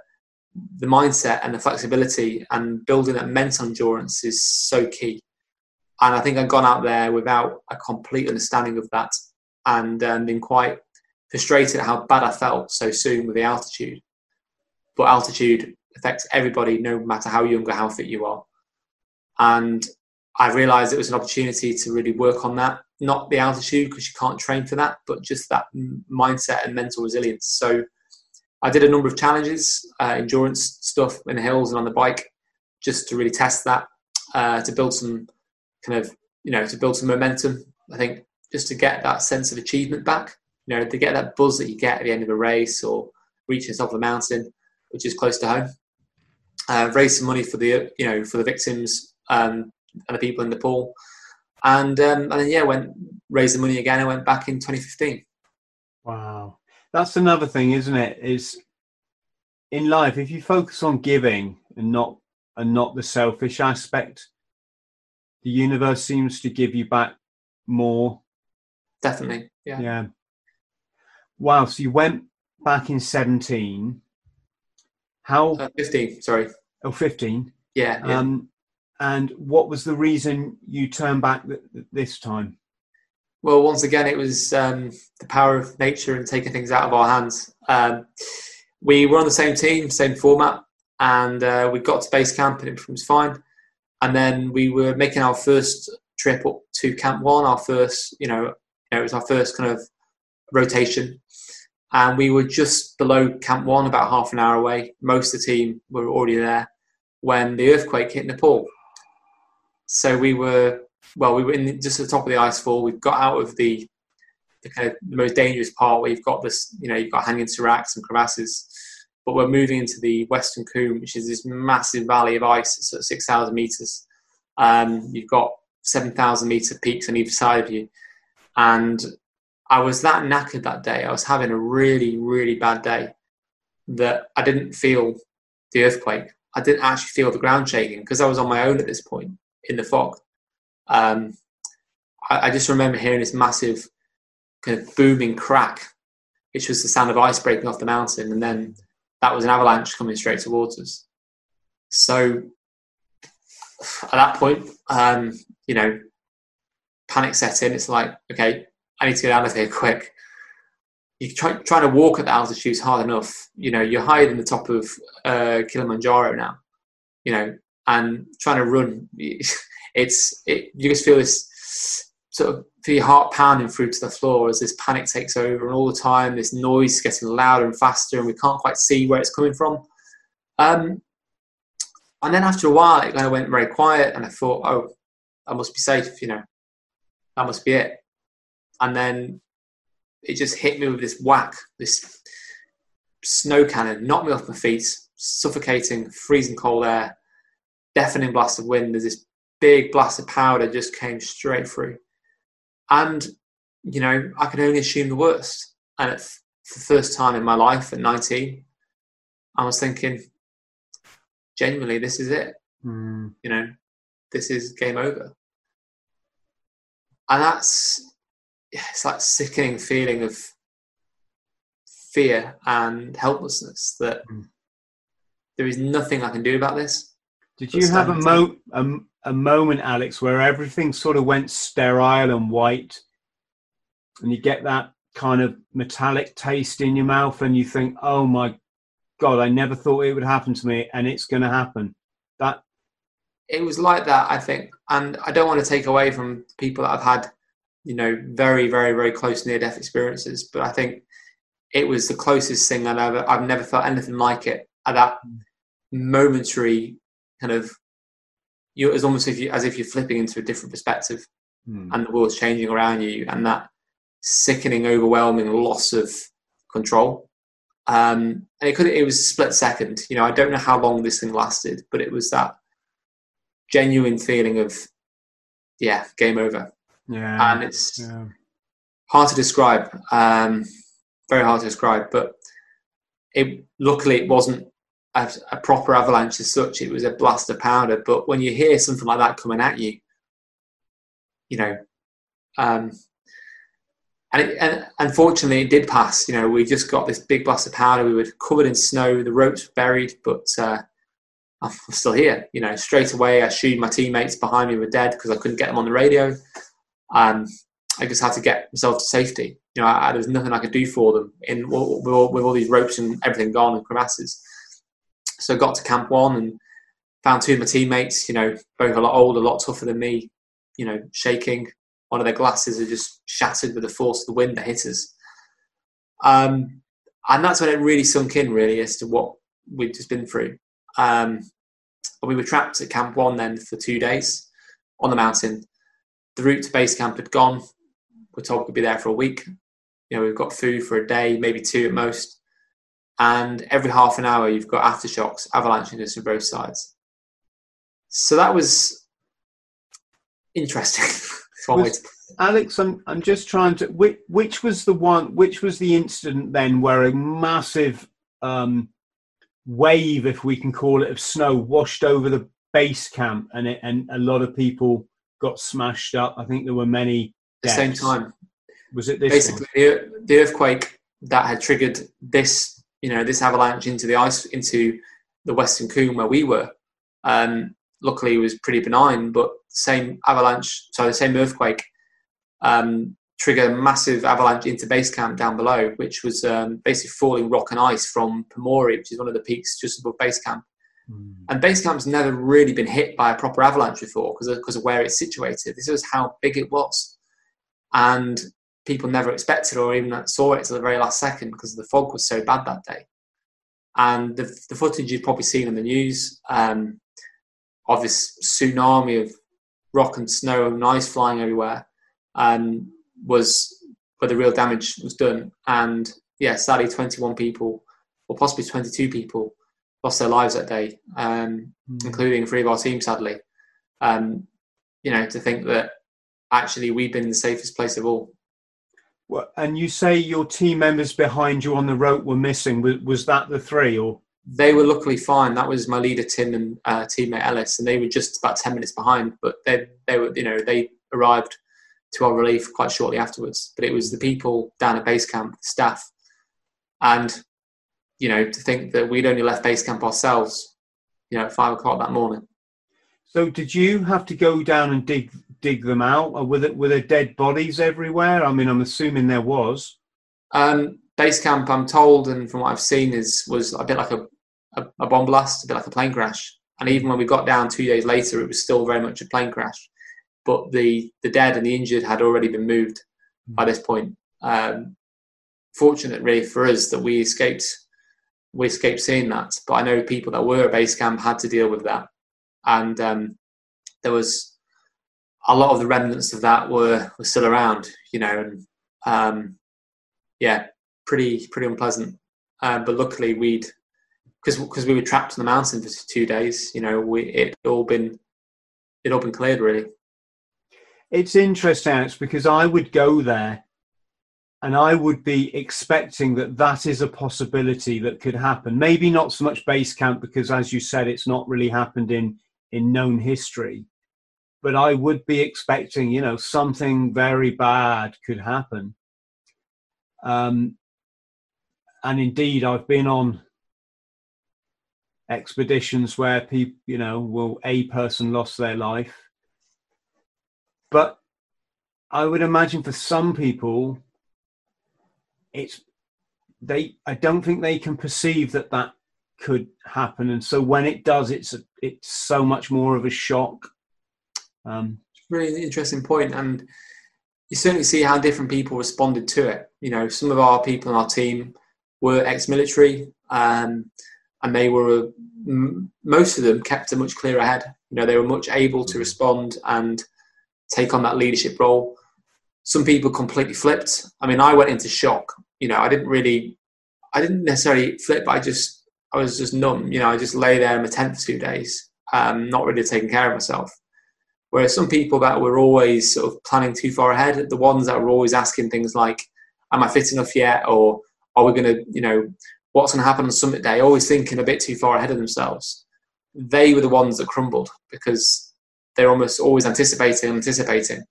the mindset and the flexibility and building that mental endurance is so key. And I think I'd gone out there without a complete understanding of that, and um, been quite frustrated at how bad I felt so soon with the altitude. But altitude affects everybody, no matter how young or how fit you are. And I realized it was an opportunity to really work on that. Not the altitude, because you can't train for that, but just that mindset and mental resilience. So I did a number of challenges, uh, endurance stuff in the hills and on the bike, just to really test that, uh, to build some kind of, you know, to build some momentum. I think just to get that sense of achievement back, you know, to get that buzz that you get at the end of a race or reaching the top of a mountain, which is close to home uh, raise some money for the you know for the victims um, and the people in Nepal, and um, and then yeah, went raised the money again. I went back in 2015. Wow, that's another thing, isn't it? Is in life if you focus on giving and not and not the selfish aspect, the universe seems to give you back more. Definitely, yeah. Yeah. Wow. So you went back in 17 how? Uh, 15, sorry. Oh, 15? Yeah. yeah. Um, and what was the reason you turned back th- this time? Well, once again, it was um, the power of nature and taking things out of our hands. Um, we were on the same team, same format, and uh, we got to base camp and it was fine. And then we were making our first trip up to Camp One, our first, you know, you know it was our first kind of rotation and we were just below Camp One, about half an hour away. Most of the team were already there when the earthquake hit Nepal. So we were well, we were in just at the top of the ice fall. We've got out of the the kind of the most dangerous part where you've got this, you know, you've got hanging seracs and crevasses. But we're moving into the Western Cwm, which is this massive valley of ice. It's at 6,000 meters. Um, you've got 7,000 meter peaks on either side of you. And I was that knackered that day. I was having a really, really bad day that I didn't feel the earthquake. I didn't actually feel the ground shaking because I was on my own at this point in the fog. Um, I, I, just remember hearing this massive kind of booming crack, which was the sound of ice breaking off the mountain, and then that was an avalanche coming straight towards us. So at that point, um, you know, panic set in. It's like, okay, I need to get out of here quick. You try trying to walk at the altitude is hard enough. You know, you're higher than the top of uh, Kilimanjaro now. You know, and trying to run, it's it, you just feel this sort of feel your heart pounding through to the floor as this panic takes over, and all the time this noise is getting louder and faster, and we can't quite see where it's coming from. Um, and then after a while, it kind of went very quiet, and I thought, oh, I must be safe. You know, that must be it and then it just hit me with this whack, this snow cannon, knocked me off my feet, suffocating, freezing cold air, deafening blast of wind. There's this big blast of powder just came straight through. And, you know, I can only assume the worst. And for the first time in my life at 19, I was thinking, genuinely, this is it. Mm. You know, this is game over. And that's it's that sickening feeling of fear and helplessness that mm. there is nothing I can do about this. Did you have a, mo- a, a moment, Alex, where everything sort of went sterile and white, and you get that kind of metallic taste in your mouth, and you think, "Oh my God, I never thought it would happen to me, and it's going to happen." That it was like that, I think, and I don't want to take away from people that I've had you know, very, very, very close near death experiences. But I think it was the closest thing I've ever, I've never felt anything like it at that momentary kind of you it's almost if you as if you're flipping into a different perspective Hmm. and the world's changing around you and that sickening overwhelming loss of control um and it could it was a split second you know i don't know how long this thing lasted but it was that genuine feeling of yeah game over yeah, and it's yeah. hard to describe um very hard to describe but it luckily it wasn't a, a proper avalanche as such it was a blast of powder but when you hear something like that coming at you you know um and, it, and unfortunately it did pass you know we just got this big blast of powder we were covered in snow the ropes were buried but uh i'm still here you know straight away i assumed my teammates behind me were dead because i couldn't get them on the radio um i just had to get myself to safety you know I, there was nothing i could do for them in with all, with all these ropes and everything gone and crevasses so I got to camp one and found two of my teammates, you know, both a lot older, a lot tougher than me, you know, shaking. One of their glasses had just shattered with the force of the wind that hit us. Um, and that's when it really sunk in, really, as to what we'd just been through. Um, we were trapped at Camp One then for two days on the mountain. The route to base camp had gone. We're told we'd be there for a week. You know, we've got food for a day, maybe two at most and every half an hour you've got aftershocks avalanching us from both sides. So that was interesting. was, Alex, I'm I'm just trying to which, which was the one which was the incident then where a massive um, wave, if we can call it, of snow washed over the base camp and it, and a lot of people got smashed up. I think there were many At the same time. Was it this basically the, the earthquake that had triggered this you know this avalanche into the ice into the western Cwm where we were um, luckily it was pretty benign but the same avalanche so the same earthquake um, triggered a massive avalanche into base camp down below which was um, basically falling rock and ice from Pumori which is one of the peaks just above base camp. And base camp's never really been hit by a proper avalanche before because of, because of where it's situated this was how big it was and people never expected or even saw it till the very last second because the fog was so bad that day. And the, the footage you've probably seen in the news um, of this tsunami of rock and snow and ice flying everywhere um, was where the real damage was done. And yeah, sadly, 21 people, or possibly 22 people, lost their lives that day, um, Mm. including three of our team, sadly. Um, you know, to think that actually we've been the safest place of all. Well, and you say your team members behind you on the rope were missing. Was, was that the three or? They were luckily fine. That was my leader Tim and uh, teammate Ellis, and they were just about ten minutes behind. But they they were you know they arrived to our relief quite shortly afterwards. But it was the people down at base camp, the staff, and you know to think that we'd only left base camp ourselves, you know, at five o'clock that morning. So did you have to go down and dig dig them out, or were there, were there dead bodies everywhere? I mean, I'm assuming there was. Um, base camp, I'm told, and from what I've seen, is was a bit like a, a, a bomb blast, a bit like a plane crash. And even when we got down two days later, it was still very much a plane crash. But the the dead and the injured had already been moved by this point. Um, fortunate, really, for us that we escaped. We escaped seeing that, but I know people that were at base camp had to deal with that, and um, there was a lot of the remnants of that were, were still around, you know, and um, yeah, pretty pretty unpleasant. Uh, but luckily, we'd because because we were trapped on the mountain for two days. You know, we it all been it all been cleared really. It's interesting, Alex, because I would go there, and I would be expecting that that is a possibility that could happen. Maybe not so much base camp, because as you said, it's not really happened in in known history. But I would be expecting, you know, something very bad could happen. Um, and indeed, I've been on expeditions where people, you know, well, a person lost their life. But I would imagine for some people, it's they. I don't think they can perceive that that could happen, and so when it does, it's a, it's so much more of a shock. Um, really interesting point, and you certainly see how different people responded to it. You know, some of our people in our team were ex-military. Um, and they were most of them kept a much clearer head. You know, they were much able to mm. respond and take on that leadership role. Some people completely flipped. I mean, I went into shock. You know, I didn't really, I didn't necessarily flip. I just, I was just numb. You know, I just lay there in my tent for two days, um, not really taking care of myself. Whereas some people that were always sort of planning too far ahead, the ones that were always asking things like, "Am I fit enough yet?" or "Are we going to, you know, what's going to happen on summit day?" Always thinking a bit too far ahead of themselves. They were the ones that crumbled because they're almost always anticipating anticipating.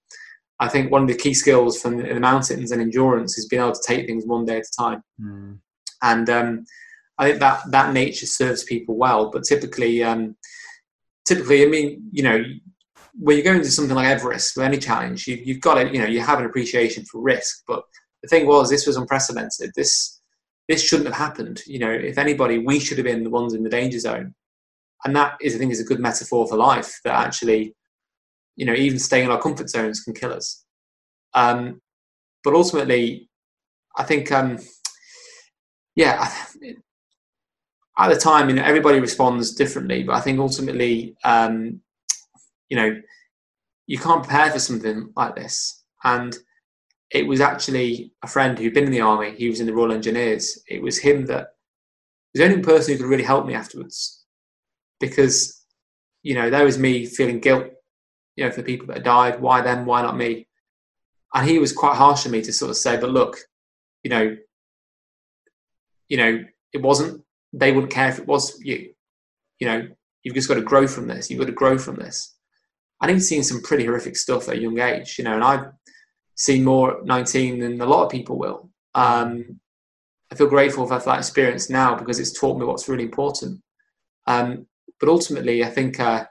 I think one of the key skills from the mountains and endurance is being able to take things one day at a time. Mm. And um, I think that that nature serves people well. But typically, um, typically, I mean, you know, when you go into something like Everest with any challenge, you, have got to, you know, you have an appreciation for risk. But the thing was, this was unprecedented. This this shouldn't have happened. You know, if anybody, we should have been the ones in the danger zone. And that is, I think, is a good metaphor for life. That actually, you know, even staying in our comfort zones can kill us. Um, but ultimately, I think, um, yeah, at the time, you know, everybody responds differently. But I think ultimately, um, you know, you can't prepare for something like this. And it was actually a friend who'd been in the army. He was in the Royal Engineers. It was him that was the only person who could really help me afterwards, because you know there was me feeling guilt, you know, for the people that died. Why them? Why not me? And he was quite harsh on me to sort of say, "But look, you know, you know, it wasn't. They wouldn't care if it was you. You know, you've just got to grow from this. You've got to grow from this." I think seen some pretty horrific stuff at a young age, you know, and I've seen more at 19 than a lot of people will. Um, I feel grateful for that experience now because it's taught me what's really important. Um, but ultimately, I think uh,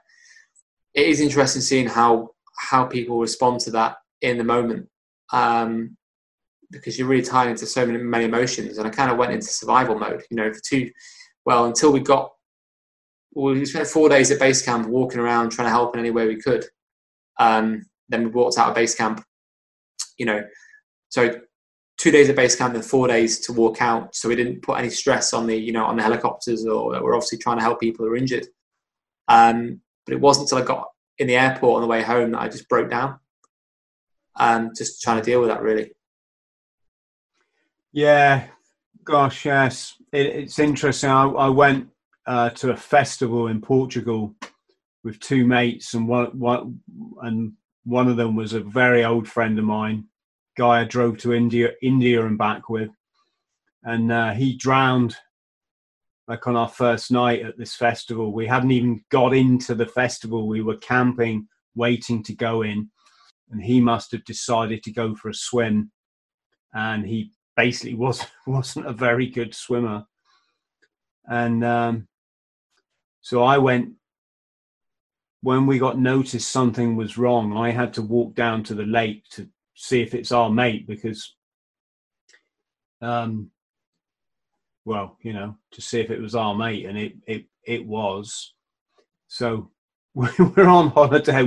it is interesting seeing how how people respond to that in the moment um, because you're really tied into so many, many emotions. And I kind of went into survival mode, you know, for two, well, until we got well, we spent four days at base camp walking around trying to help in any way we could. Um, then we walked out of base camp, you know, so two days at base camp and four days to walk out. So we didn't put any stress on the, you know, on the helicopters or we're obviously trying to help people who are injured. Um, but it wasn't until I got in the airport on the way home that I just broke down. Um, just trying to deal with that really. Yeah, gosh, yes, it, it's interesting. I, I went uh, to a festival in Portugal with two mates, and one, one and one of them was a very old friend of mine, guy I drove to India, India and back with, and uh, he drowned like on our first night at this festival. We hadn't even got into the festival. We were camping, waiting to go in, and he must have decided to go for a swim, and he basically was wasn't a very good swimmer, and um, so I went, when we got noticed something was wrong, I had to walk down to the lake to see if it's our mate because, um, well, you know, to see if it was our mate, and it it it was. So we're on holiday.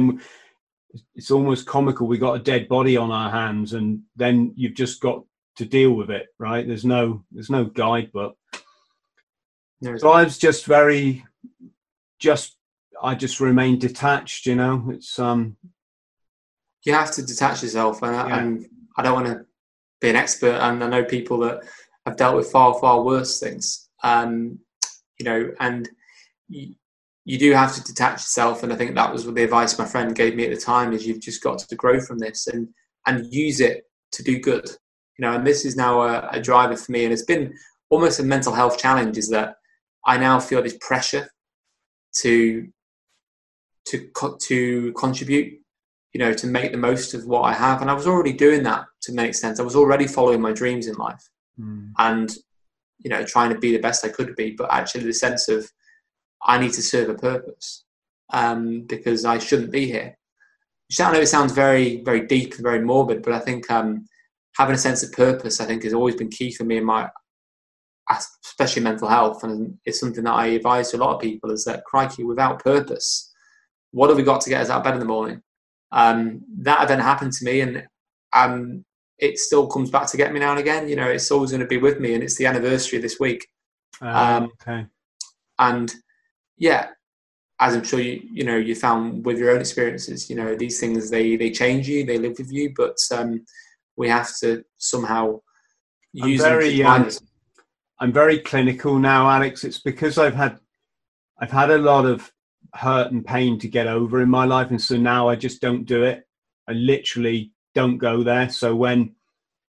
It's almost comical. We got a dead body on our hands, and then you've just got to deal with it, right? There's no there's no guidebook. So I was just very just I just remain detached. You know, it's um. You have to detach yourself, and, yeah. and I don't want to be an expert, and I know people that have dealt with far far worse things. Um, you know, and you, you do have to detach yourself, and I think that was the advice my friend gave me at the time: is you've just got to grow from this and and use it to do good. You know, and this is now a, a driver for me, and it's been almost a mental health challenge. Is that I now feel this pressure to to to contribute you know to make the most of what i have and i was already doing that to an extent i was already following my dreams in life mm. and you know trying to be the best i could be but actually the sense of i need to serve a purpose um, because i shouldn't be here i know it sounds very very deep and very morbid but i think um, having a sense of purpose i think has always been key for me in my especially mental health, and it's something that I advise to a lot of people is that crikey, without purpose, what have we got to get us out of bed in the morning? Um, that event happened to me, and um, it still comes back to get me now and again. You know, it's always going to be with me, and it's the anniversary this week. Uh, um, okay. And yeah, as I'm sure you you know you found with your own experiences, you know these things they they change you, they live with you, but um, we have to somehow use I'm very. Um, I'm very clinical now, Alex. It's because I've had I've had a lot of hurt and pain to get over in my life, and so now I just don't do it. I literally don't go there. So when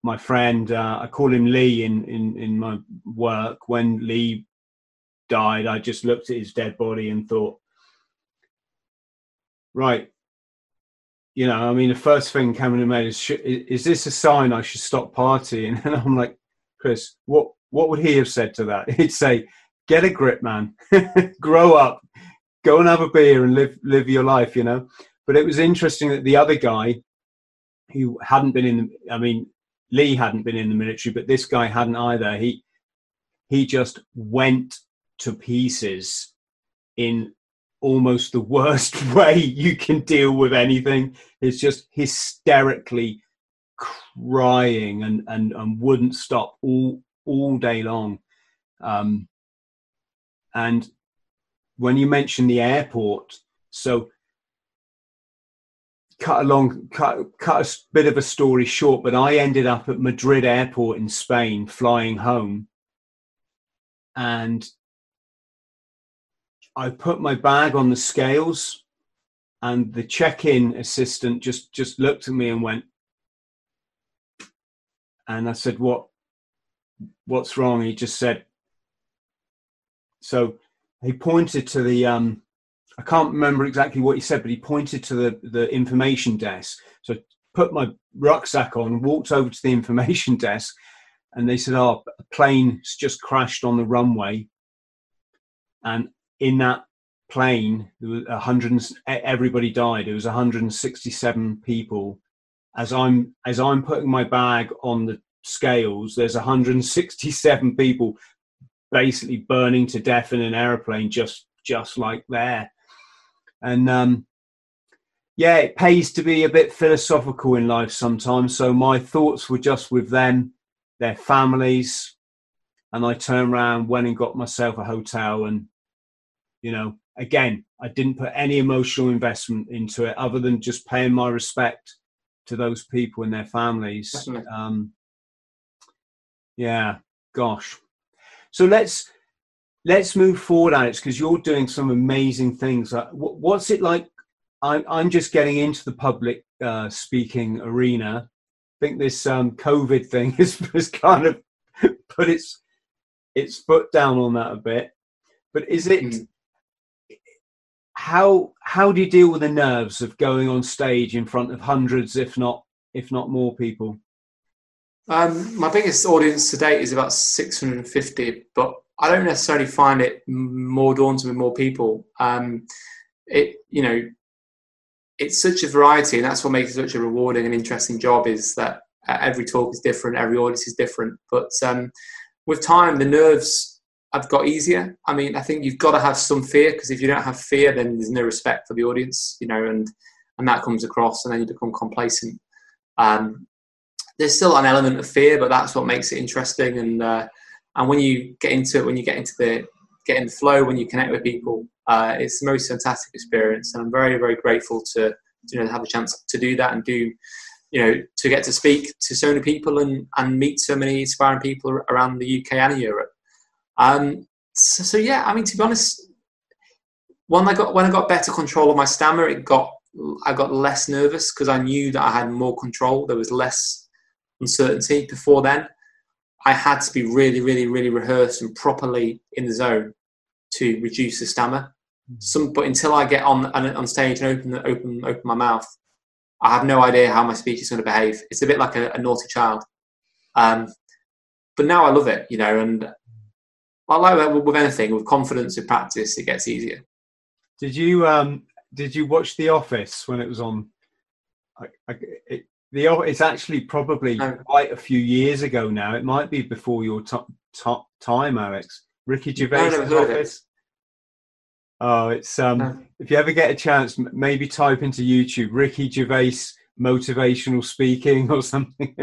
my friend, uh, I call him Lee in, in in my work, when Lee died, I just looked at his dead body and thought, right, you know, I mean, the first thing coming to mind is, is this a sign I should stop partying? And I'm like, Chris, what what would he have said to that? He'd say, get a grip, man, grow up, go and have a beer and live live your life, you know. But it was interesting that the other guy, who hadn't been in, the, I mean, Lee hadn't been in the military, but this guy hadn't either. He he just went to pieces in almost the worst way you can deal with anything. It's just hysterically crying and, and, and wouldn't stop all all day long. Um, and when you mention the airport, so cut a long cut cut a bit of a story short, but I ended up at Madrid airport in Spain, flying home, and I put my bag on the scales, and the check-in assistant just just looked at me and went, and I said, "What? What's wrong?" He just said. So he pointed to the. Um, I can't remember exactly what he said, but he pointed to the the information desk. So I put my rucksack on, walked over to the information desk, and they said, "Oh, a plane's just crashed on the runway." And in that plane, there was hundred. Everybody died. It was 167 people. As I'm as I'm putting my bag on the scales, there's 167 people basically burning to death in an airplane, just just like there. And um, yeah, it pays to be a bit philosophical in life sometimes. So my thoughts were just with them, their families, and I turned around, went and got myself a hotel, and you know, again, I didn't put any emotional investment into it other than just paying my respect to those people and their families. Um, yeah, gosh. So let's let's move forward, Alex, because you're doing some amazing things. Uh, what's it like? I'm I'm just getting into the public uh, speaking arena. I think this um, COVID thing has, has kind of put its its foot down on that a bit. But is it? Mm how how do you deal with the nerves of going on stage in front of hundreds, if not if not more people? Um, my biggest audience to date is about 650, but I don't necessarily find it more daunting with more people. Um, it you know, it's such a variety, and that's what makes it such a rewarding and interesting job. Is that every talk is different, every audience is different, but um, with time, the nerves I've got easier. I mean, I think you've got to have some fear because if you don't have fear, then there's no respect for the audience, you know, and and that comes across, and then you become complacent. Um, there's still an element of fear, but that's what makes it interesting. And uh, and when you get into it, when you get into the get in the flow, when you connect with people, uh, it's the most fantastic experience. And I'm very very grateful to you know have a chance to do that and do you know to get to speak to so many people and and meet so many inspiring people around the UK and Europe. Um, so, so, yeah, I mean, to be honest, when I got when I got better control of my stammer, it got I got less nervous because I knew that I had more control. There was less uncertainty. Before then, I had to be really, really, really rehearsed and properly in the zone to reduce the stamina. Hmm. Some, but until I get on on stage and open open open my mouth, I have no idea how my speech is going to behave. It's a bit like a, a naughty child. Um, but now I love it, you know, and I like that with anything, with confidence and practice, it gets easier. Did you um did you watch The Office when it was on? I, I, it, the it's actually probably no. quite a few years ago now. It might be before your top top time, Alex. Ricky Gervais' Office. Oh, it's um. No. If you ever get a chance, maybe type into YouTube Ricky Gervais motivational speaking or something.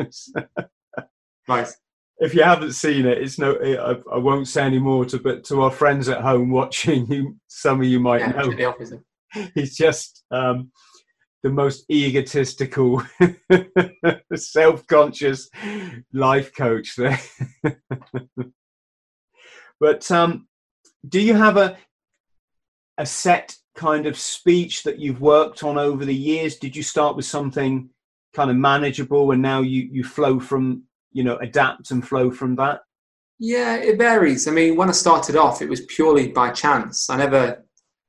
nice if you haven't seen it, it's no. I, I, won't say any more to, but to our friends at home watching, you, some of you might yeah, know. He's just um, the most egotistical, self-conscious life coach there. but um, do you have a a set kind of speech that you've worked on over the years? Did you start with something kind of manageable and now you you flow from you know adapt and flow from that? Yeah, it varies. I mean, when I started off, it was purely by chance. I never.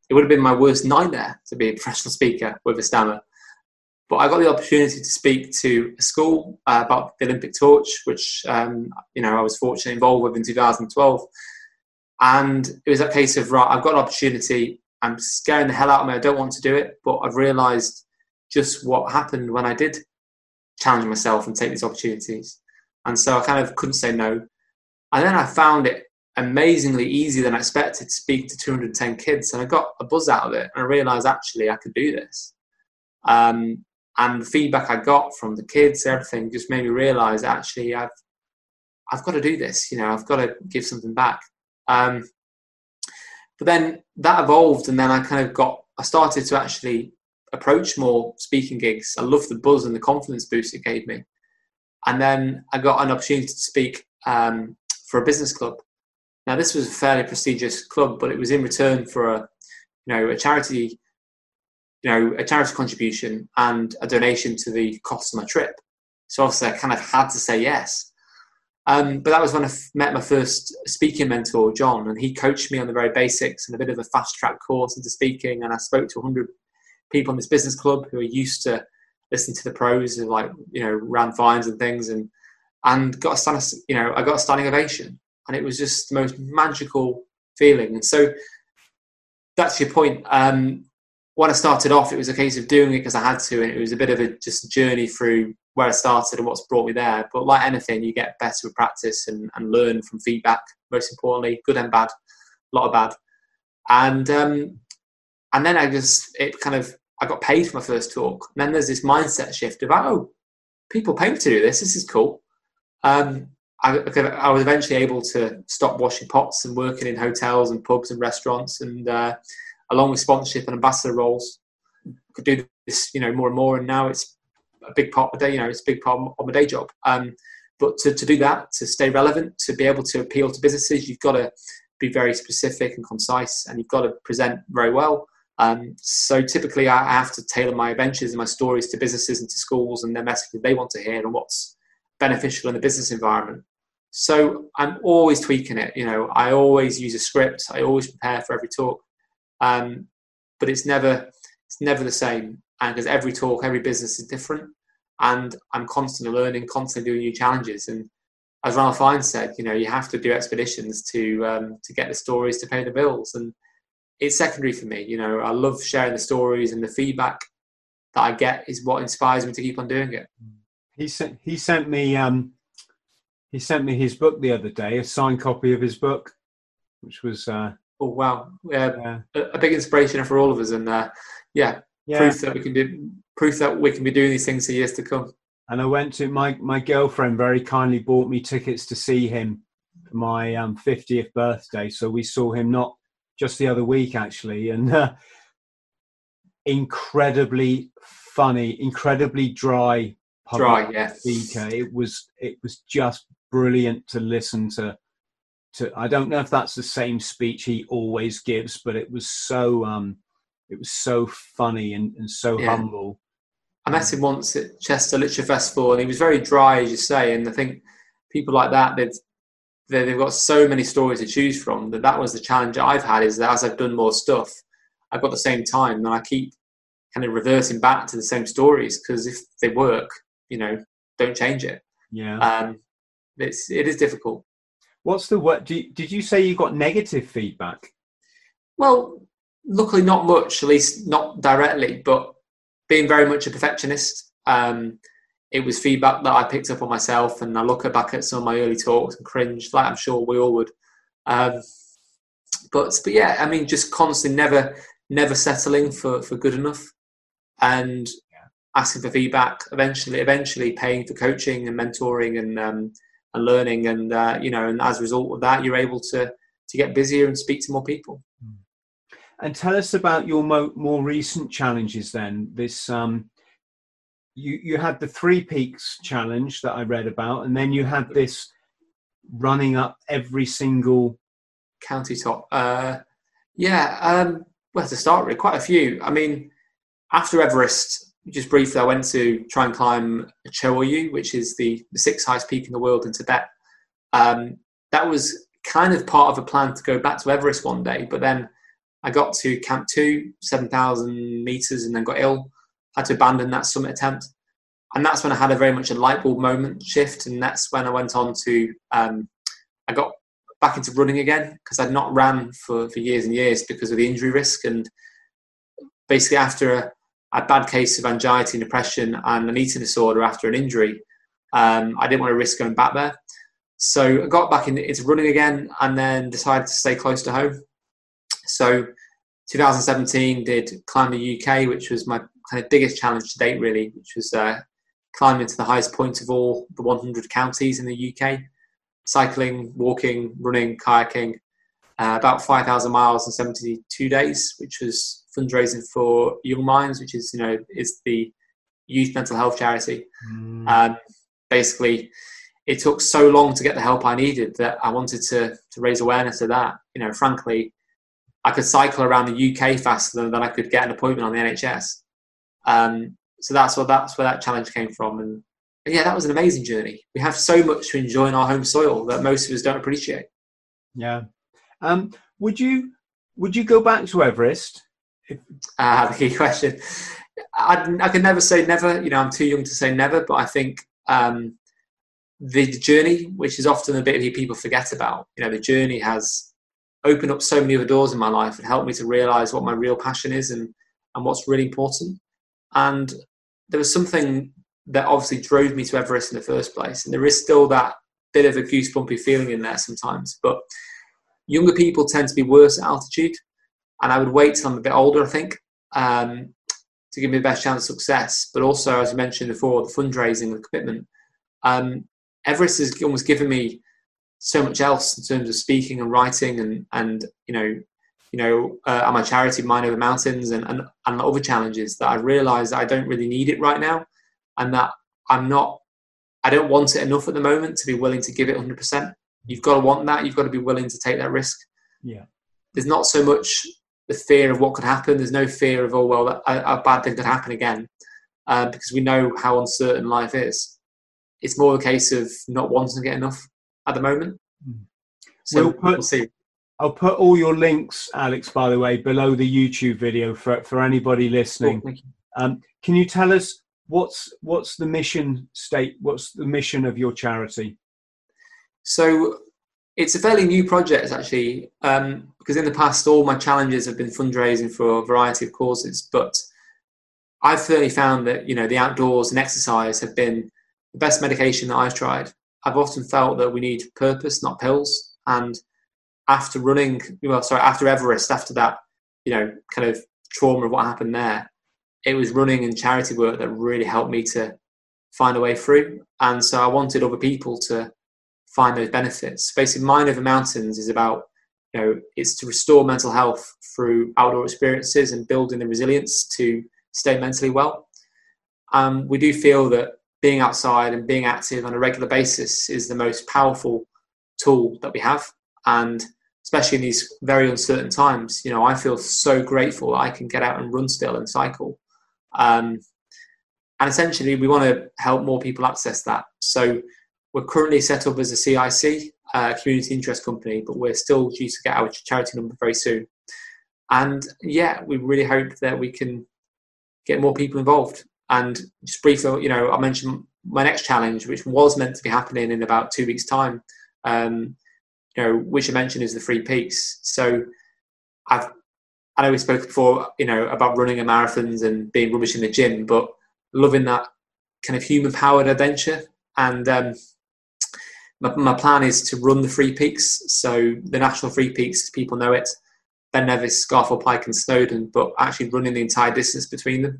It would have been my worst nightmare to be a professional speaker with a stammer. But I got the opportunity to speak to a school uh, about the Olympic torch, which um, you know I was fortunately involved with in 2012. And it was a case of right, I've got an opportunity. I'm scaring the hell out of me. I don't want to do it, but I've realised just what happened when I did challenge myself and take these opportunities. And so I kind of couldn't say no. And then I found it amazingly easier than I expected to speak to 210 kids. And I got a buzz out of it. And I realized actually I could do this. Um, and the feedback I got from the kids, everything just made me realize actually I've, I've got to do this. You know, I've got to give something back. Um, but then that evolved, and then I kind of got, I started to actually approach more speaking gigs. I loved the buzz and the confidence boost it gave me. And then I got an opportunity to speak um, for a business club. Now this was a fairly prestigious club, but it was in return for a, you know, a charity, you know, a charity contribution and a donation to the cost of my trip. So obviously I kind of had to say yes. Um, but that was when I f- met my first speaking mentor, John, and he coached me on the very basics and a bit of a fast track course into speaking. And I spoke to 100 people in this business club who are used to listening to the pros and like you know Ran Fiennes and things and and got a standing you know I got a standing ovation and it was just the most magical feeling and so that's your point. Um, when I started off, it was a case of doing it because I had to, and it was a bit of a just journey through where I started and what's brought me there. But like anything, you get better with practice and, and learn from feedback. Most importantly, good and bad, a lot of bad, and um, and then I just it kind of I got paid for my first talk. And then there's this mindset shift of oh, people pay me to do this. This is cool. Um, I, I, was eventually able to stop washing pots and working in hotels and pubs and restaurants, and uh, along with sponsorship and ambassador roles, could do this, you know, more and more. And now it's a big part of my day. You know, it's a big part of my day job. Um, but to, to do that, to stay relevant, to be able to appeal to businesses, you've got to be very specific and concise, and you've got to present very well. Um, so typically, I have to tailor my adventures and my stories to businesses and to schools and their message they want to hear and what's beneficial in the business environment. So I'm always tweaking it. You know, I always use a script. I always prepare for every talk, um, but it's never it's never the same. And because every talk, every business is different, and I'm constantly learning, constantly doing new challenges. And as Ralph Fiennes said, you know, you have to do expeditions to um, to get the stories to pay the bills. And it's secondary for me. You know, I love sharing the stories and the feedback that I get is what inspires me to keep on doing it. He sent he sent me um he sent me his book the other day, a signed copy of his book, which was uh oh wow, yeah, uh, a big inspiration for all of us, and uh, yeah, yeah, proof that we can do proof that we can be doing these things for years to come. And I went to my my girlfriend very kindly bought me tickets to see him for my um, 50th birthday, so we saw him not just the other week actually, and uh, incredibly funny, incredibly dry. Dry, yeah. Speaker. It was it was just brilliant to listen to. To I don't know if that's the same speech he always gives, but it was so um, it was so funny and, and so yeah. humble. I met him once at Chester Literature Festival, and he was very dry, as you say. And I think people like that, they've they've got so many stories to choose from that that was the challenge I've had is that as I've done more stuff, I've got the same time and I keep kind of reversing back to the same stories because if they work, you know, don't change it. Yeah. Um, it's it is difficult. What's the what? Did you say you got negative feedback? Well, luckily not much, at least not directly, but being very much a perfectionist. Um, it was feedback that I picked up on myself, and I look back at some of my early talks and cringe, like I'm sure we all would. Um, but but yeah, I mean, just constantly, never never settling for for good enough, and asking for feedback. Eventually, eventually paying for coaching and mentoring, and um, and learning. And uh, you know, and as a result of that, you're able to to get busier and speak to more people. And tell us about your mo- more recent challenges. Then this, um, you you had the Three Peaks challenge that I read about, and then you had this running up every single county top. Uh, yeah, um, well, to start with, quite a few. I mean, after Everest, just briefly, I went to try and climb Cho Oyu, which is the, the sixth highest peak in the world in Tibet. Um, that was kind of part of a plan to go back to Everest one day, but then I got to Camp 2, 7,000 meters, and then got ill. Had to abandon that summit attempt. And that's when I had a very much a light bulb moment shift. And that's when I went on to, um, I got back into running again because I'd not ran for, for years and years because of the injury risk. And basically, after a, a bad case of anxiety and depression and an eating disorder after an injury, um, I didn't want to risk going back there. So I got back in, into running again and then decided to stay close to home. So 2017 did climb the UK, which was my kind of biggest challenge to date, really, which was uh, climbing to the highest point of all the 100 counties in the UK, cycling, walking, running, kayaking, uh, about 5,000 miles in 72 days, which was fundraising for Young Minds, which is you know is the youth mental health charity. Mm. Um, basically, it took so long to get the help I needed that I wanted to to raise awareness of that. You know, frankly, I could cycle around the UK faster than, than I could get an appointment on the NHS. Um, so that's what that's where that challenge came from, and, and yeah, that was an amazing journey. We have so much to enjoy in our home soil that most of us don't appreciate. Yeah. Um, would you would you go back to Everest? Ah, uh, key question. I, I can never say never. You know, I'm too young to say never, but I think um, the journey, which is often a bit of people forget about. You know, the journey has opened up so many other doors in my life and helped me to realize what my real passion is and and what's really important. And there was something that obviously drove me to Everest in the first place, and there is still that bit of a goosebumpy feeling in there sometimes. But younger people tend to be worse at altitude, and I would wait till I'm a bit older, I think, um, to give me the best chance of success. But also, as you mentioned before, the fundraising, the commitment. Um, Everest has almost given me so much else in terms of speaking and writing and and you know you know uh, at my charity Mind Over Mountains and, and and other challenges that I realise that I don't really need it right now and that I'm not I don't want it enough at the moment to be willing to give it 100%. You've got to want that. You've got to be willing to take that risk. Yeah. There's not so much the fear of what could happen. There's no fear of oh well a, a bad thing could happen again uh, because we know how uncertain life is. It's more a case of not wanting to get enough at the moment. Hmm. So we'll, put, we'll see. I'll put all your links, Alex, by the way, below the YouTube video for, for anybody listening. Cool, you. Um, can you tell us what's what's the mission state? What's the mission of your charity? So it's a fairly new project actually, um, because in the past all my challenges have been fundraising for a variety of causes, but I've certainly found that you know the outdoors and exercise have been the best medication that I've tried. I've often felt that we need purpose, not pills. And after running, well, sorry, after Everest, after that, you know, kind of trauma of what happened there, it was running and charity work that really helped me to find a way through. And so I wanted other people to find those benefits. Basically, Mind Over Mountains is about, you know, it's to restore mental health through outdoor experiences and building the resilience to stay mentally well. Um, we do feel that being outside and being active on a regular basis is the most powerful tool that we have. And especially in these very uncertain times, you know, I feel so grateful I can get out and run still and cycle. Um, and essentially, we want to help more people access that. So we're currently set up as a CIC, uh, community interest company, but we're still due to get our charity number very soon. And yeah, we really hope that we can get more people involved. And just briefly, you know, I mentioned my next challenge, which was meant to be happening in about two weeks' time. Um, you know, which I mentioned is the Three Peaks. So I've I know we spoke before, you know, about running a marathons and being rubbish in the gym, but loving that kind of human powered adventure. And um, my, my, plan is to run the Three Peaks. So the National Three Peaks, people know it, Ben Nevis, Scafell Pike, and Snowdon, but actually running the entire distance between them.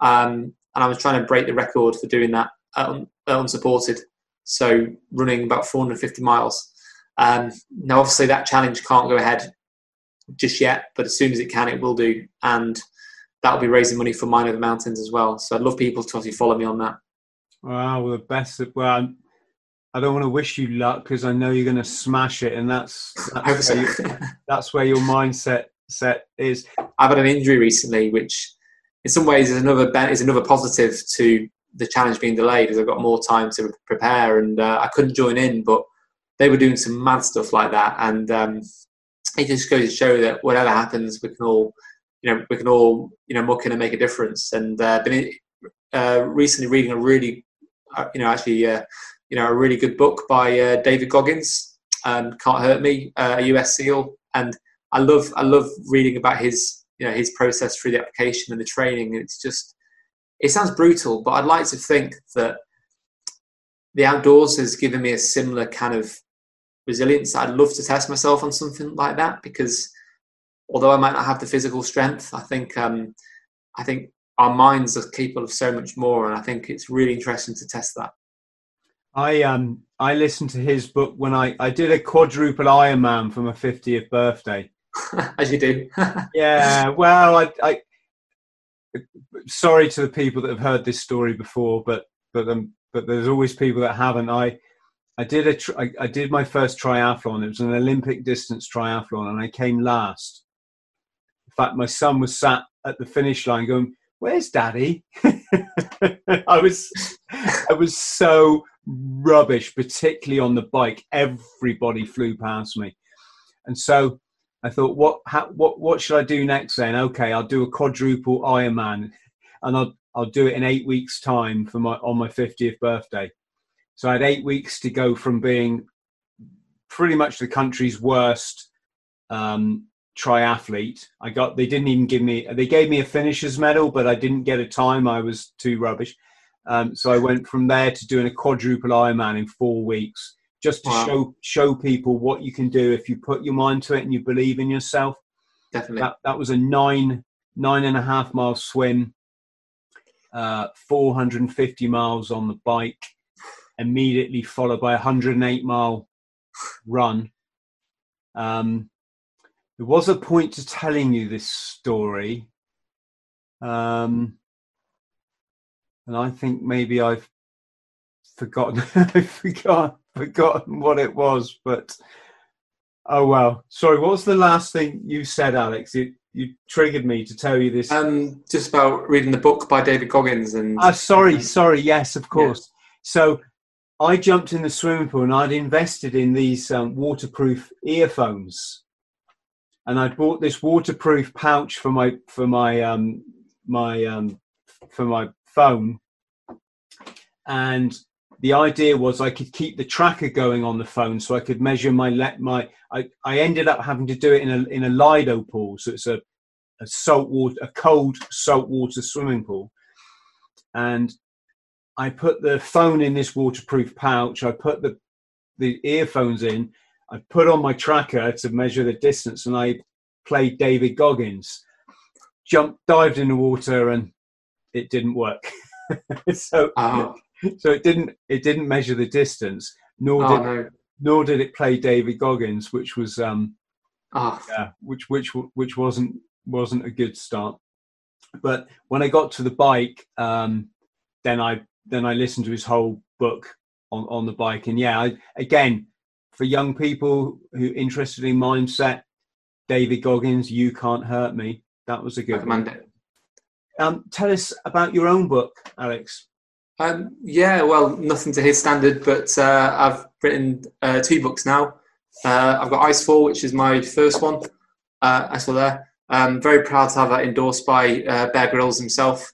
Um, and I was trying to break the record for doing that uh, unsupported. so running about 450 miles. Um, now, obviously, that challenge can't go ahead just yet, but as soon as it can, it will do, and that'll be raising money for Mind Over Mountains as well. So I'd love people to obviously follow me on that. Wow, well, the best. Well, I don't want to wish you luck because I know you're going to smash it, and that's that's, where, you, that's where your mindset set is. I've had an injury recently, which in some ways is another is another positive to the challenge being delayed, as I've got more time to prepare, and uh, I couldn't join in, but they were doing some mad stuff like that, and um, it just goes to show that whatever happens, we can all, you know, we can all, you know, muck in and make a difference. And uh, been uh, recently reading a really, uh, you know, actually, uh, you know, a really good book by uh, David Goggins, um, "Can't Hurt Me," uh, a US SEAL, and I love, I love reading about his, you know, his process through the application and the training. It's just, it sounds brutal, but I'd like to think that the outdoors has given me a similar kind of resilience. I'd love to test myself on something like that because although I might not have the physical strength, I think um, I think our minds are capable of so much more, and I think it's really interesting to test that. I um I listened to his book when I I did a quadruple Ironman for my fiftieth birthday. As you do. yeah. Well, I, I sorry to the people that have heard this story before, but but um but there's always people that haven't. I I did a tr- I, I did my first triathlon. It was an Olympic distance triathlon, and I came last. In fact, my son was sat at the finish line going, "Where's Daddy?" I was I was so rubbish, particularly on the bike. Everybody flew past me, and so I thought, what how, what what should I do next? Then, okay, I'll do a quadruple Ironman, and I'll I'll do it in eight weeks' time for my on my fiftieth birthday. So I had eight weeks to go from being pretty much the country's worst um, triathlete. I got they didn't even give me they gave me a finisher's medal, but I didn't get a time. I was too rubbish. Um, so I went from there to doing a quadruple Ironman in four weeks, just to wow. show show people what you can do if you put your mind to it and you believe in yourself. Definitely. That, that was a nine nine and a half mile swim, uh, 450 miles on the bike, immediately followed by a 108 mile run. Um, there was a point to telling you this story. Um, and I think maybe I've forgotten I've forgotten, forgotten what it was, but oh well. Sorry, what was the last thing you said, Alex? You, you triggered me to tell you this. Um, just about reading the book by David Goggins and. Ah, sorry, sorry. Yes, of course. Yeah. So I jumped in the swimming pool and I'd invested in these um, waterproof earphones, and I'd bought this waterproof pouch for my for my um, my um, for my phone, and the idea was I could keep the tracker going on the phone, so I could measure my let my. I, I ended up having to do it in a in a Lido pool, so it's a a salt water, a cold saltwater swimming pool, and I put the phone in this waterproof pouch. I put the the earphones in. I put on my tracker to measure the distance, and I played David Goggins. Jumped, dived in the water, and it didn't work. so, oh. so it didn't it didn't measure the distance, nor oh, did no. nor did it play David Goggins, which was um, oh. yeah, which which which wasn't wasn't a good start. But when I got to the bike, um, then I then I listened to his whole book on, on the bike. And yeah, I, again, for young people who interested in mindset, David Goggins, You Can't Hurt Me. That was a good one. Um, tell us about your own book, Alex. Um, yeah, well, nothing to his standard, but uh, I've written uh, two books now. Uh, I've got Icefall, which is my first one. Uh, Icefall there. I'm very proud to have that endorsed by uh, Bear Grylls himself.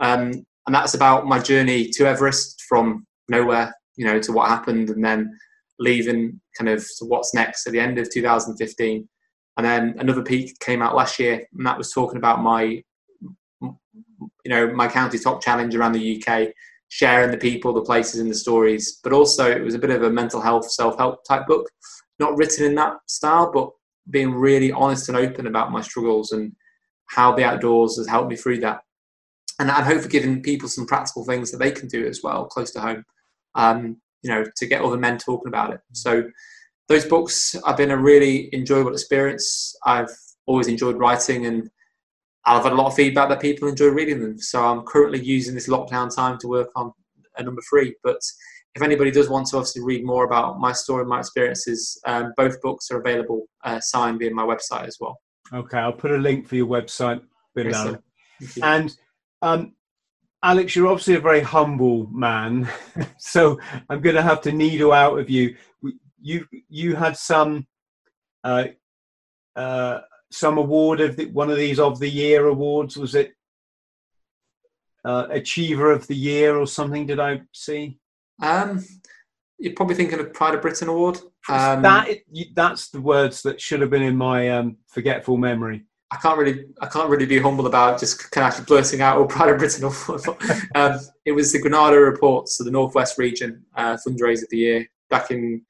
Um, and that's about my journey to Everest from nowhere, you know, to what happened, and then leaving kind of to what's next at the end of 2015. And then another peak came out last year, and that was talking about my, you know, my county top challenge around the UK, sharing the people, the places, and the stories. But also, it was a bit of a mental health, self help type book, not written in that style, but being really honest and open about my struggles and how the outdoors has helped me through that and I'd hope for giving people some practical things that they can do as well, close to home. Um, you know, to get other men talking about it. So those books have been a really enjoyable experience. I've always enjoyed writing and I've had a lot of feedback that people enjoy reading them. So I'm currently using this lockdown time to work on a number three. But if anybody does want to obviously read more about my story and my experiences, um, both books are available uh, signed via my website as well. Okay, I'll put a link for your website below. Yes, and um, Alex, you're obviously a very humble man, so I'm going to have to needle out of you. You you had some uh, uh, some award of the, one of these of the year awards. Was it uh, Achiever of the Year or something? Did I see? Um, you're probably thinking of Pride of Britain award. Um, that that's the words that should have been in my um, forgetful memory. I can't really, I can't really be humble about just kind of actually blurting out all Pride of Britain. um, it was the Granada Report, so the Northwest Region uh, fundraiser of the year back in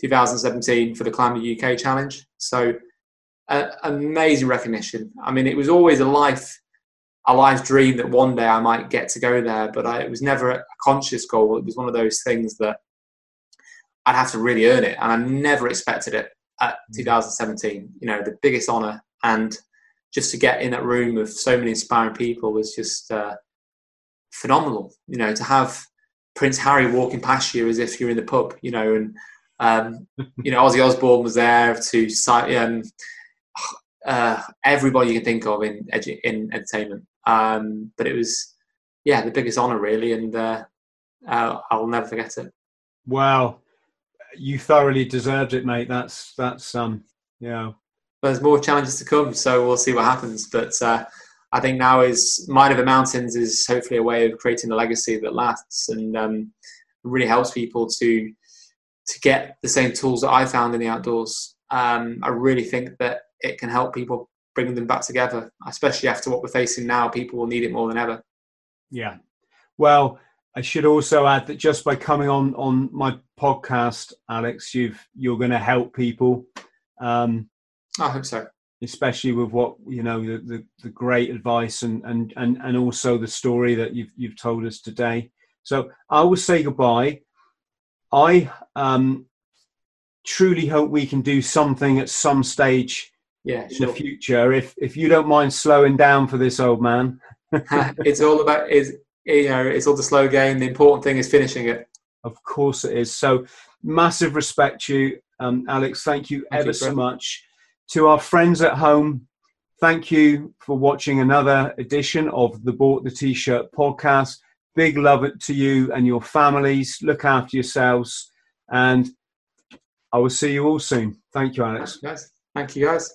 2017 for the Climb the UK Challenge. So uh, amazing recognition. I mean, it was always a life, a life dream that one day I might get to go there, but I, it was never a conscious goal. It was one of those things that I'd have to really earn it, and I never expected it at mm. 2017. You know, the biggest honour and just to get in that room of so many inspiring people was just uh, phenomenal. You know, to have Prince Harry walking past you as if you're in the pub, you know, and um, you know Ozzy Osbourne was there to um, uh, everybody you can think of in edu- in entertainment. Um, but it was, yeah, the biggest honor really, and uh, uh, I'll never forget it. Wow, you thoroughly deserved it, mate. That's that's um, yeah there's more challenges to come, so we'll see what happens. But uh, I think now is Mind Over Mountains is hopefully a way of creating a legacy that lasts and um, really helps people to to get the same tools that I found in the outdoors. Um, I really think that it can help people bring them back together, especially after what we're facing now. People will need it more than ever. Yeah. Well, I should also add that just by coming on on my podcast, Alex, you've you're going to help people. Um, I hope so. Especially with what you know, the, the, the great advice and, and and and also the story that you've you've told us today. So I will say goodbye. I um, truly hope we can do something at some stage yeah, in the future. If if you don't mind slowing down for this old man. it's all about is you know it's all the slow game. The important thing is finishing it. Of course it is. So massive respect to you, um, Alex. Thank you thank ever you, so much. To our friends at home, thank you for watching another edition of the Bought the T-Shirt podcast. Big love to you and your families. Look after yourselves, and I will see you all soon. Thank you, Alex. Guys, thank you, guys.